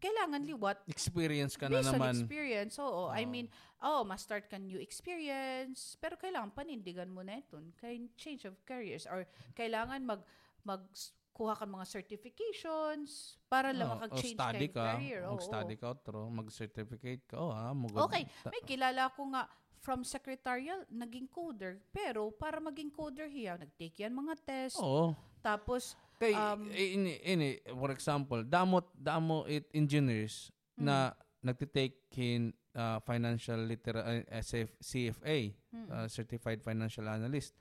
kailangan liwat experience ka na based on naman. experience. Oo, I Oo. mean, oh, ma-start ka new experience, pero kailangan panindigan mo na ito. Kay change of careers or kailangan mag mag kuha ka mga certifications para lang Oo, makag-change o study ka, career. Oo, mag-study ka otro, mag-certificate ka. Oh, ah, mo Okay, may kilala ko nga from secretarial, naging coder. Pero para maging coder hiya, nag-take yan mga test. Oo. Tapos, Kay Um, ini, ini for example, damot damo it engineers Hmm. na nagtitake in uh, financial litera uh, SF, CFA, mm, uh, certified financial analyst.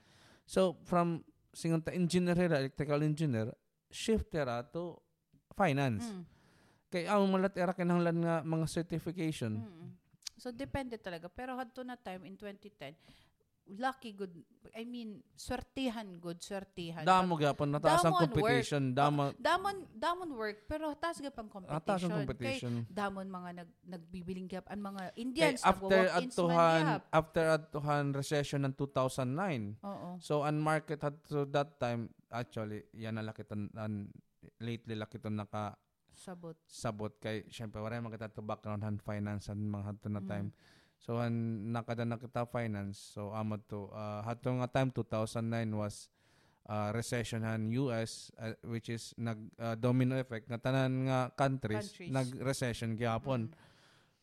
So from singunta engineer electrical engineer, shift hera to finance. mm, Kay ang malat era kinahanglan nga mga certification. mm. So, depende talaga. Pero hadto na time in 2010, lucky good, I mean, swertihan good, swertihan. Damo gyapon nataas ang competition, damo damon damon work pero taas ga pang competition. nataas ang Kay competition. damon mga nag nagbibiling gap ang mga Kay Indians after nagwo-walk-ins man atuhan after atuhan recession ng 2009 Oo. So, ang market had to that time, actually, yan na lakitan, an, lately lakitan naka Sabot. sabot kay, syempre, wala man kita to background hand finance and mga hadto na Mm. So, an nakada na kita finance, so amot to, uh, hadto nga time, 2009 was uh, recession han US, uh, which is nag uh, domino effect, nga tanan nga countries, Countries. nag-recession gyapon. Mm.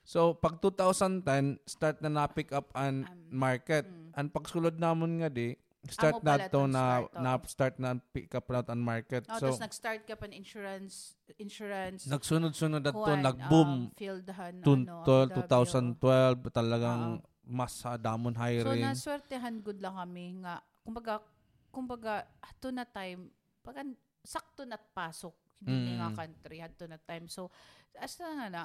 So, pag 2010, start na na-pick up an Um, market. mm. Ang pagsulod namon nga di, start na to na, start, na start na pick up na ang market. Oh, so, tapos nag-start ka pa insurance, insurance, nagsunod-sunod na to, nag-boom. um, fieldhan, Tun- ano, 12, FW. 2012, talagang mas sa damon So, hiring. naswertehan good lang kami nga, kumbaga, kumbaga, hato na time, pag sakto na't pasok, hindi Mm. nga country, hato na time. So, as na nga na,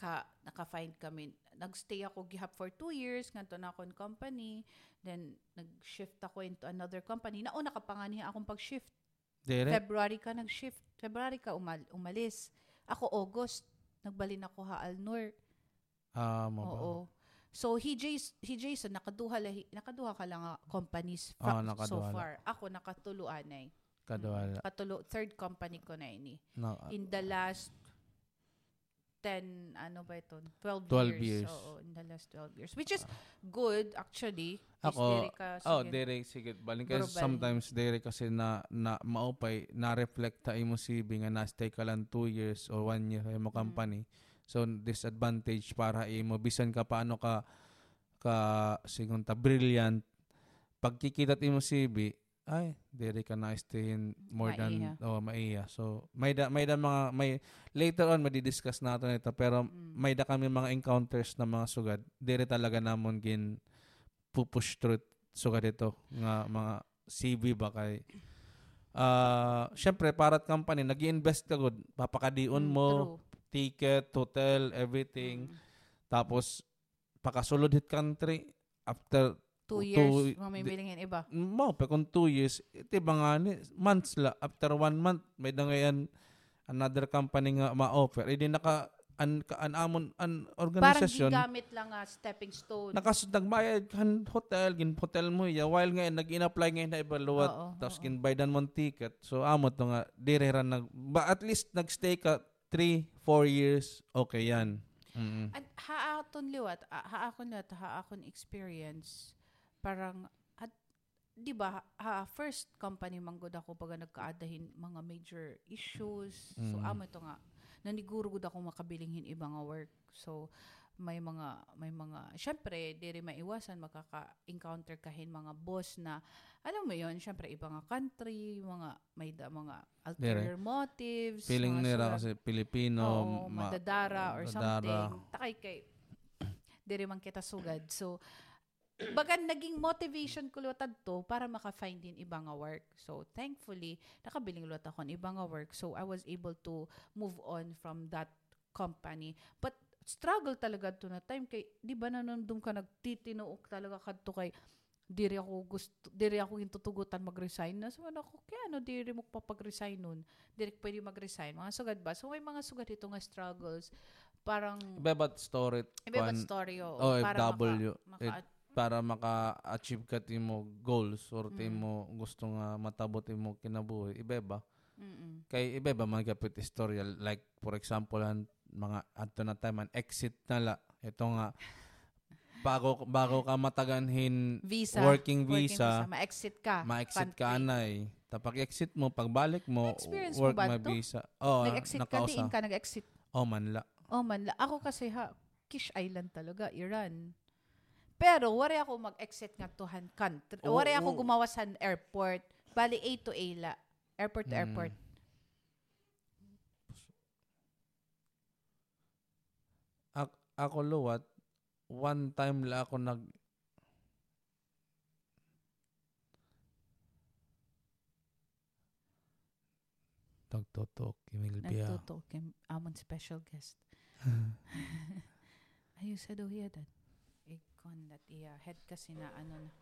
ka, naka-find kami, nagstay ako gihap for two years, nganto na akong company, then nag-shift ako into another company. Nauna ka pa nga niya akong pag-shift. Dire? February ka nag-shift. February ka umal umalis. Ako August, nagbalin ako ha Alnor. Ah, mo ba? Oo. So he Jason, he Jason nakaduha lahi, nakaduha ka lang nga companies Ah, from so nakaduha lang. far. Ako nakatuluan ay. Kadwala. Katulo third company ko na ini. Na, In the last 10 ano ba ito? 12, 12 years. years. Oo, in the last 12 years. Which is good actually. Ako, diri ka, oh, dire sige balik kasi sometimes dire kasi na na maupay na reflecta imo CV nga na stay ka lang 2 years or 1 year imo Mm. company. So disadvantage para imo bisan ka paano ka ka sigon ta brilliant pagkikita imo CV ay na stay in more Maiya. than oh maiya. So may da may da mga may later on madi-discuss natin ito pero Mm. may da kami mga encounters na mga sugad dire talaga namon gin pupush through sugad ito nga mga CV ba kay ah syempre parat company nag-invest ka gud papakadiun Mm, mo true. ticket hotel everything Mm. tapos pakasulod hit country after Two two- years, mamimilingin iba. mo pa kung two years iti ba nga ni months la after one month may dangayan another company nga ma-offer hindi naka an, ka- an amon an Parang organisasyon gigamit lang nga stepping stone. nakasud nagbayad kan hotel gin hotel mo ya while nga nag-in-apply nga na ibaluwat Oo, tapos oo. gin baydan mo ticket so amo to nga dire ra nag ba at least nagstay ka 3 4 years okay yan mm At haakon liwat, ah, haakon liwat, haakon experience, parang, at, di ba, ha, first company manggod ako pag nagkaadahin mga major issues. So, Mm. amo ito nga, naniguro gud ako makabilinghin iba nga work. So, may mga may mga syempre di rin maiwasan makaka-encounter kahin mga boss na alam mo yon syempre iba nga country mga may da, mga ulterior motives feeling mga nila kasi Pilipino Oo, ma- madadara or madadara. something. Takay kay diri man kita sugad. So bagan naging motivation ko lutad to para maka-find din iba nga work. So thankfully nakabiling luwat ako ng iba nga work. So I was able to move on from that company. But struggle talaga to na time kay di ba nanundum ka nagtitinuok talaga kadto kay diri ako gusto diri ako yung tutugutan mag-resign na so ako kaya ano diri mo papag-resign nun diri pwede mag-resign mga sugad ba so may mga sugad ito nga struggles parang iba ba story iba ba kwan- story o OFW, maka, it- maka, para maka-achieve ka mo goals or Mm. mo gusto nga matabot mo kinabuhi iba ba mm kay iba ba mga kapit istorya. Like for example han mga adto na time an exit na la. Ito nga bago bago ka mataganhin visa. working visa, ma-exit ka. ma-exit ka anay. Tapag exit mo pagbalik mo Na-experience mo work ba ma to? visa. Oh nag-exit ka nakausa. diin ka nag-exit? Oh man la. Oh man la. Ako kasi ha Kish Island talaga Iran pero wari ako mag-exit nga to han country Oo, wari ako oo. gumawa sa airport bali A to A la airport to Mm. airport Ak- ako luwat one time la ako nag Tagtotok, Emil Bia. nagtutok kay amon special guest Ayun sa daw hiya dad. Ikon that iya head kasi na ano na.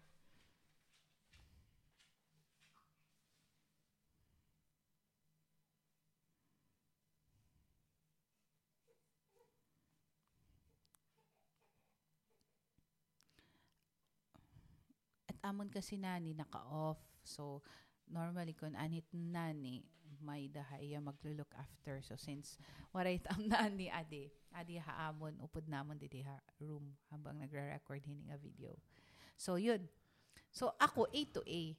At amon kasi nani naka-off. So, normally kung anit nani, may dahaya maglo-look after. So, since waray tam nani adi, adi haamon, upod namon didi ha room habang nagre-record hini nga video. So, yun. So, ako A to A.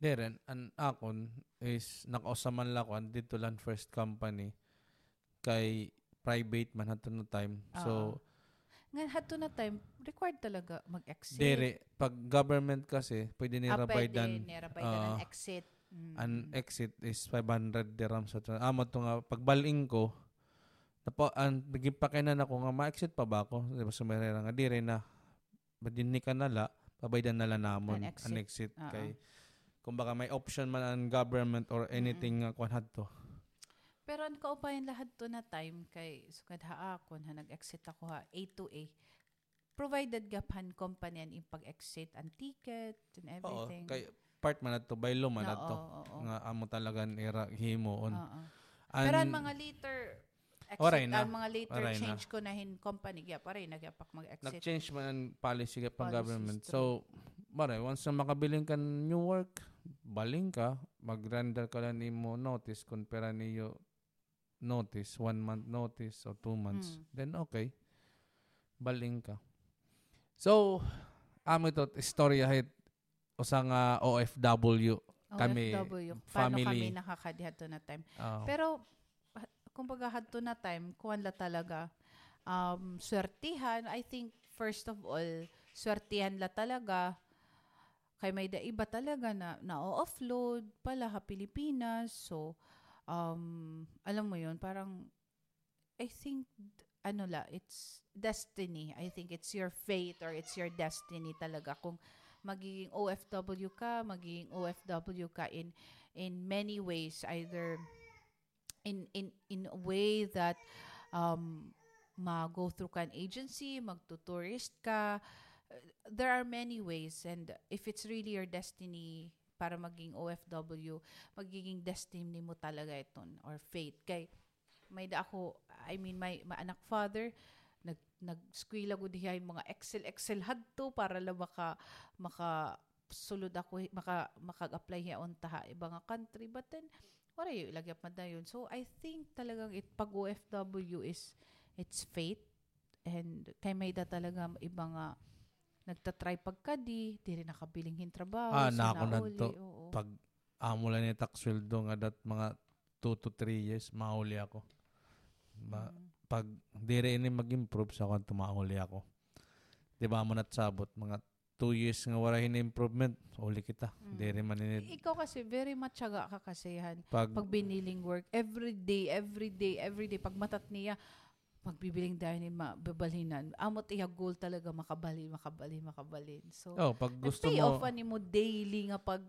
Deren, an akon is nakausaman la ko dito lang first company kay private man hato no time. So Nga hadto na time required talaga mag-exit. dere pag government kasi pwede ni ah, pwede, rabaydan nira baydan ah, ang exit. Mm. an exit is 500 dirhams sa amo to nga pagbaling ko Napo, ang nagipakinan ako nga ma-exit pa ba ako? Di ba sumerera nga dire na badin ni kanala pabaydan nala namon An exit. an exit Oo. kay kumbaga may option man ang government or anything nga kuan hadto. Pero ang kaupayan lahat to na time kay sukad ha ako ha nag-exit ako ha A to A. Provided gapan company ang pag-exit ang ticket and Oo, everything. kay part man adto by law man oo, oo. Nga amo talagang ira himuon. Oo. An- Pero ang mga later exit, Oray na. ang mga later Oray na. change ko na hin company kaya pare nagyapak mag-exit. nag-change man ang policy ka pang government. So, bare, once na makabiling ka new work, baling ka, mag-render ka lang mo notice kung pera niyo notice, one month notice or two months, Mm. then okay. Baling ka. So, amo ito, istorya hit usa nga OFW. kami, OFW. Paano family. kami nakakadihat to na time. Ah, Pero, kumbaga hadto na time, kuwan la talaga, um, swertihan, I think, first of all, swertihan la talaga, kay may da iba talaga na na-offload pala ha Pilipinas. So, um, alam mo yun, parang, I think, ano la, it's destiny. I think it's your fate or it's your destiny talaga. Kung magiging OFW ka, magiging OFW ka in in many ways either in in in a way that um ma-go through ka an agency, magtutourist ka. There are many ways and if it's really your destiny para maging OFW, magiging destiny mo talaga iton or fate. Kay may da ako, I mean, my, my anak father, nag nag-squila ko diha yung mga Excel Excel hadto para lang maka maka sulod ako maka maka-apply hiya on taha iba nga country but then wala yung ilagyap man na yun so I think talagang it pag OFW is it's fate and kay may da talaga iba nga nagtatry pagkadi diri nakabiling hin trabaho Ah, na ako oo. pag amo lang ni tax sweldo nga dat mga 2 to 3 years, mahuli ako. Ma- Mm. Pag dire ini mag-improve sa kung tumahuli ako. Di ba mo natsabot mga 2 years nga wala hin improvement, uli kita. Mm. Dire man ini ikaw kasi very matyaga ka kasihan pag pag biniling work every day every day every day pag matat niya pagbibiling dahil ni mababalhinan amot iya goal talaga makabali makabali makabalin so oh, pag gusto pay mo off ani mo daily nga pag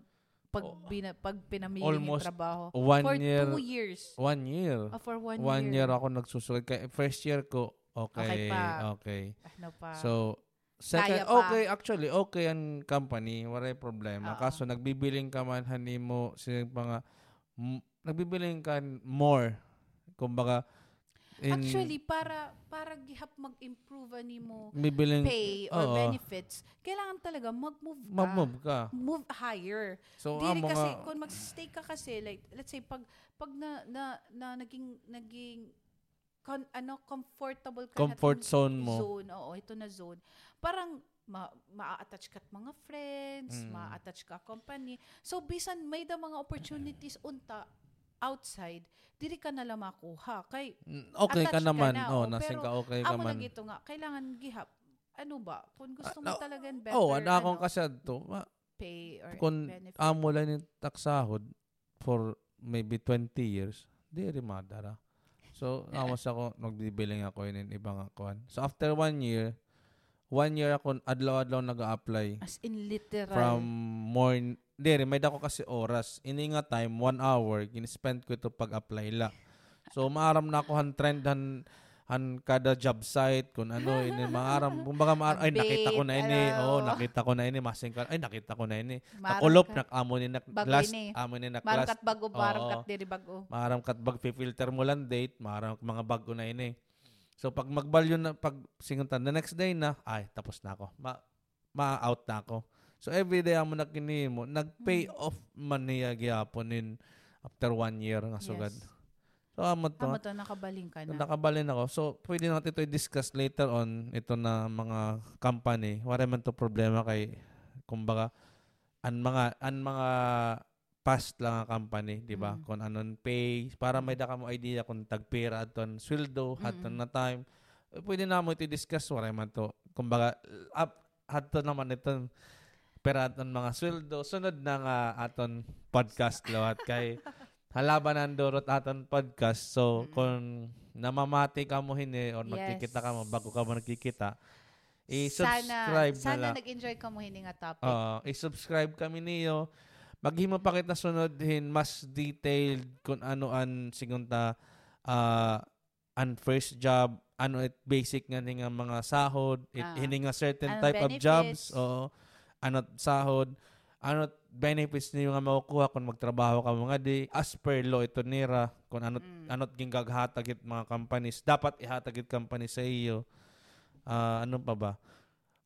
pag, Oh, bina, pag pinamiling almost yung trabaho one for year, two years one year. Ah, for one, One year year, ako nagsusulit. Kaya first year ko, Okay okay, pa. okay. ano pa So, second, Kaya pa. okay, actually, okay ang company, wala problema. Oo. Kaso, nagbibiling ka man, hani mo, siya pa nga, m- nagbibiling ka more. Kumbaga, in, actually para para gihap mag-improve ani mo bibiling, pay or oo. benefits kailangan talaga mag-move ka mag-move ka. move higher So, ang kasi mga, kung mag-stay ka kasi like let's say pag pag na na, na naging naging con, ano comfortable ka comfort na zone mo, zone oo ito na zone parang ma, ma-attach ka mga friends Mm. ma-attach ka company so bisan may da mga opportunities unta outside dili ka na lang makuha kay Mm, okay ka attached ka naman. na, oh, oh, nasing ka okay ka man. na gito nga kailangan gihap ano ba kung gusto Ah, mo no, talaga better Oh, ana akong ano, kasad to. Ma, pay or kung benefit amo lang ni taksahod for maybe 20 years, di rin madara. So, amos ako, nagbibiling ako yun in ibang akuan. So, after one year, one year ako, adlaw-adlaw nag-a-apply as in literal from morning, rin, may dako kasi oras. Ini nga time, one hour, ginispend ko ito pag-apply la. So, maaram na ako han trend, han, han kada job site, kung ano, ini, maaram, kumbaga, maaram, ay, nakita ko na ini, oh, ano. nakita ko na ini, masing ay, nakita ko na ini. Ka- nak amo ni nak last, amo ni nak last. kat bago, Oo. kat diri bago. Maram kat bag filter mo lang date, maram mga bago na ini. So pag magbalyo na pag singuntan the next day na, ay tapos na ako. Ma ma-out na ako. So every day amo nakini mo, nag-pay Mm. off man niya gyapon in after one year nga sugad. Yes. So amo to. Amo to nakabaling ka na. Nakabalin ako. So, pwede natin ito i-discuss later on ito na mga company. Wala man to problema kay, kumbaga, an mga, an mga past lang ang company, di ba? Mm. Kung anon pay, para may da ka mo idea kung tagpira aton sweldo, haton Mm-mm. na time. Pwede na mo iti-discuss wala man to. Kumbaga, up, hato naman itong pera aton mga sweldo. Sunod na nga aton podcast lawat kay halaban ang durot aton podcast. So, Mm-mm. kung namamati ka mo hini or Yes. nagkikita ka mo bago ka mo nagkikita, sana, i-subscribe na sana nag-enjoy ka mo hindi nga topic. Oo, i-subscribe kami niyo. Maghimo pa kita sunodhin mas detailed kung ano an sigunta uh, an first job, ano it basic nga ni nga mga sahod, it Ah. hini nga certain Anong type of jobs, benefits? oo. Ano sahod, ano benefits niyo nga makukuha kung magtrabaho ka mga di as per law ito nira kung ano Mm. ano gingaghatag it mga companies dapat ihatag it company sa iyo Ah, ano pa ba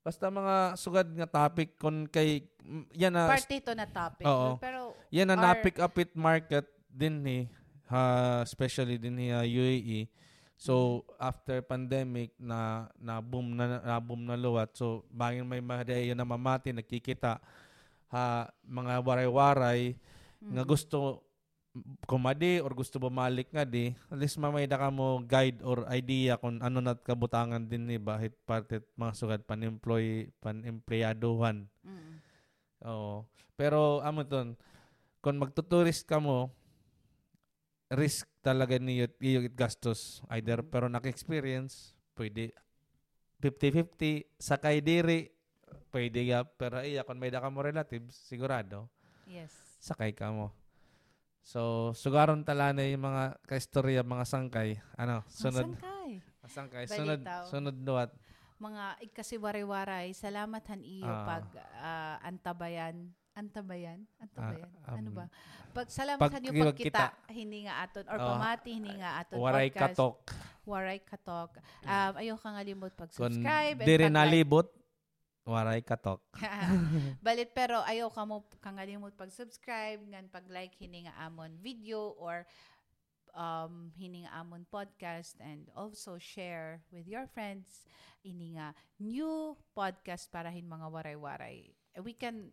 basta mga sugad nga topic kung kay yan na Parte ito na topic. Oo. Pero, yan na Or- na-pick up it market din ni ha, especially din ni ah, UAE. So after pandemic na na boom na na boom na luwat. So bangin may mga na mamati nakikita ha mga waray-waray nga mm, gusto kumadi or gusto bumalik nga di at least mamay da ka mo guide or idea kung ano nat kabutangan din ni bahit parte mga sugad pan-employee pan-empleyaduhan mm, Oo. Pero amo ton, kung magtuturist ka mo, risk talaga niyo iyo gastos either Mm. pero naka-experience pwede 50-50 sakay diri pwede ga pero iya kung may da ka mo relatives sigurado yes. sakay ka mo so sugaron tala na yung mga kaistorya mga sangkay ano sunod Ang sangkay. sangkay sunod Balitaw. sunod duwat Mga ik- kasi waray-waray, salamat han iyo Ah. pag ah, antabayan. Antabayan? Antabayan? Ah, ano um, ba? Pag salamat pag- han iyo pag kita. kita, hindi nga aton or Oh, pamati hindi nga aton waray podcast. katok Waray katok. Um, ayaw ka nga limot kung pag-subscribe. and diri pag-like. nalibot waray katok Balit pero ayaw ka mo kangalimot pag-subscribe ngan pag-like hini nga amon video or um hini nga amon podcast and also share with your friends ini nga new podcast para hin mga waray-waray. We can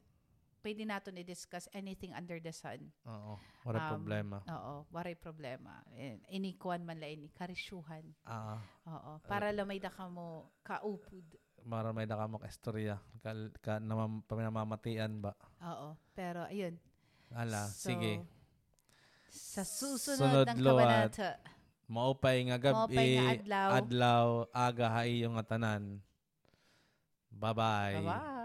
pwede naton i-discuss anything under the sun. Oo, wala Um, problema. Oo, waray problema. Eh, Ini kuan man la ini karisyuhan. Ah, Oo, para lamay da ka mo kaupod. mara may da ka mo istorya ka, ka namam, pamamatian ba? Oo, pero ayun, Ala, So, sige. Sa susunod Sunod ng kabanata. Maupay nga gabi, Maupay nga adlaw. adlaw, aga hay yung tanan. Bye-bye. Bye-bye.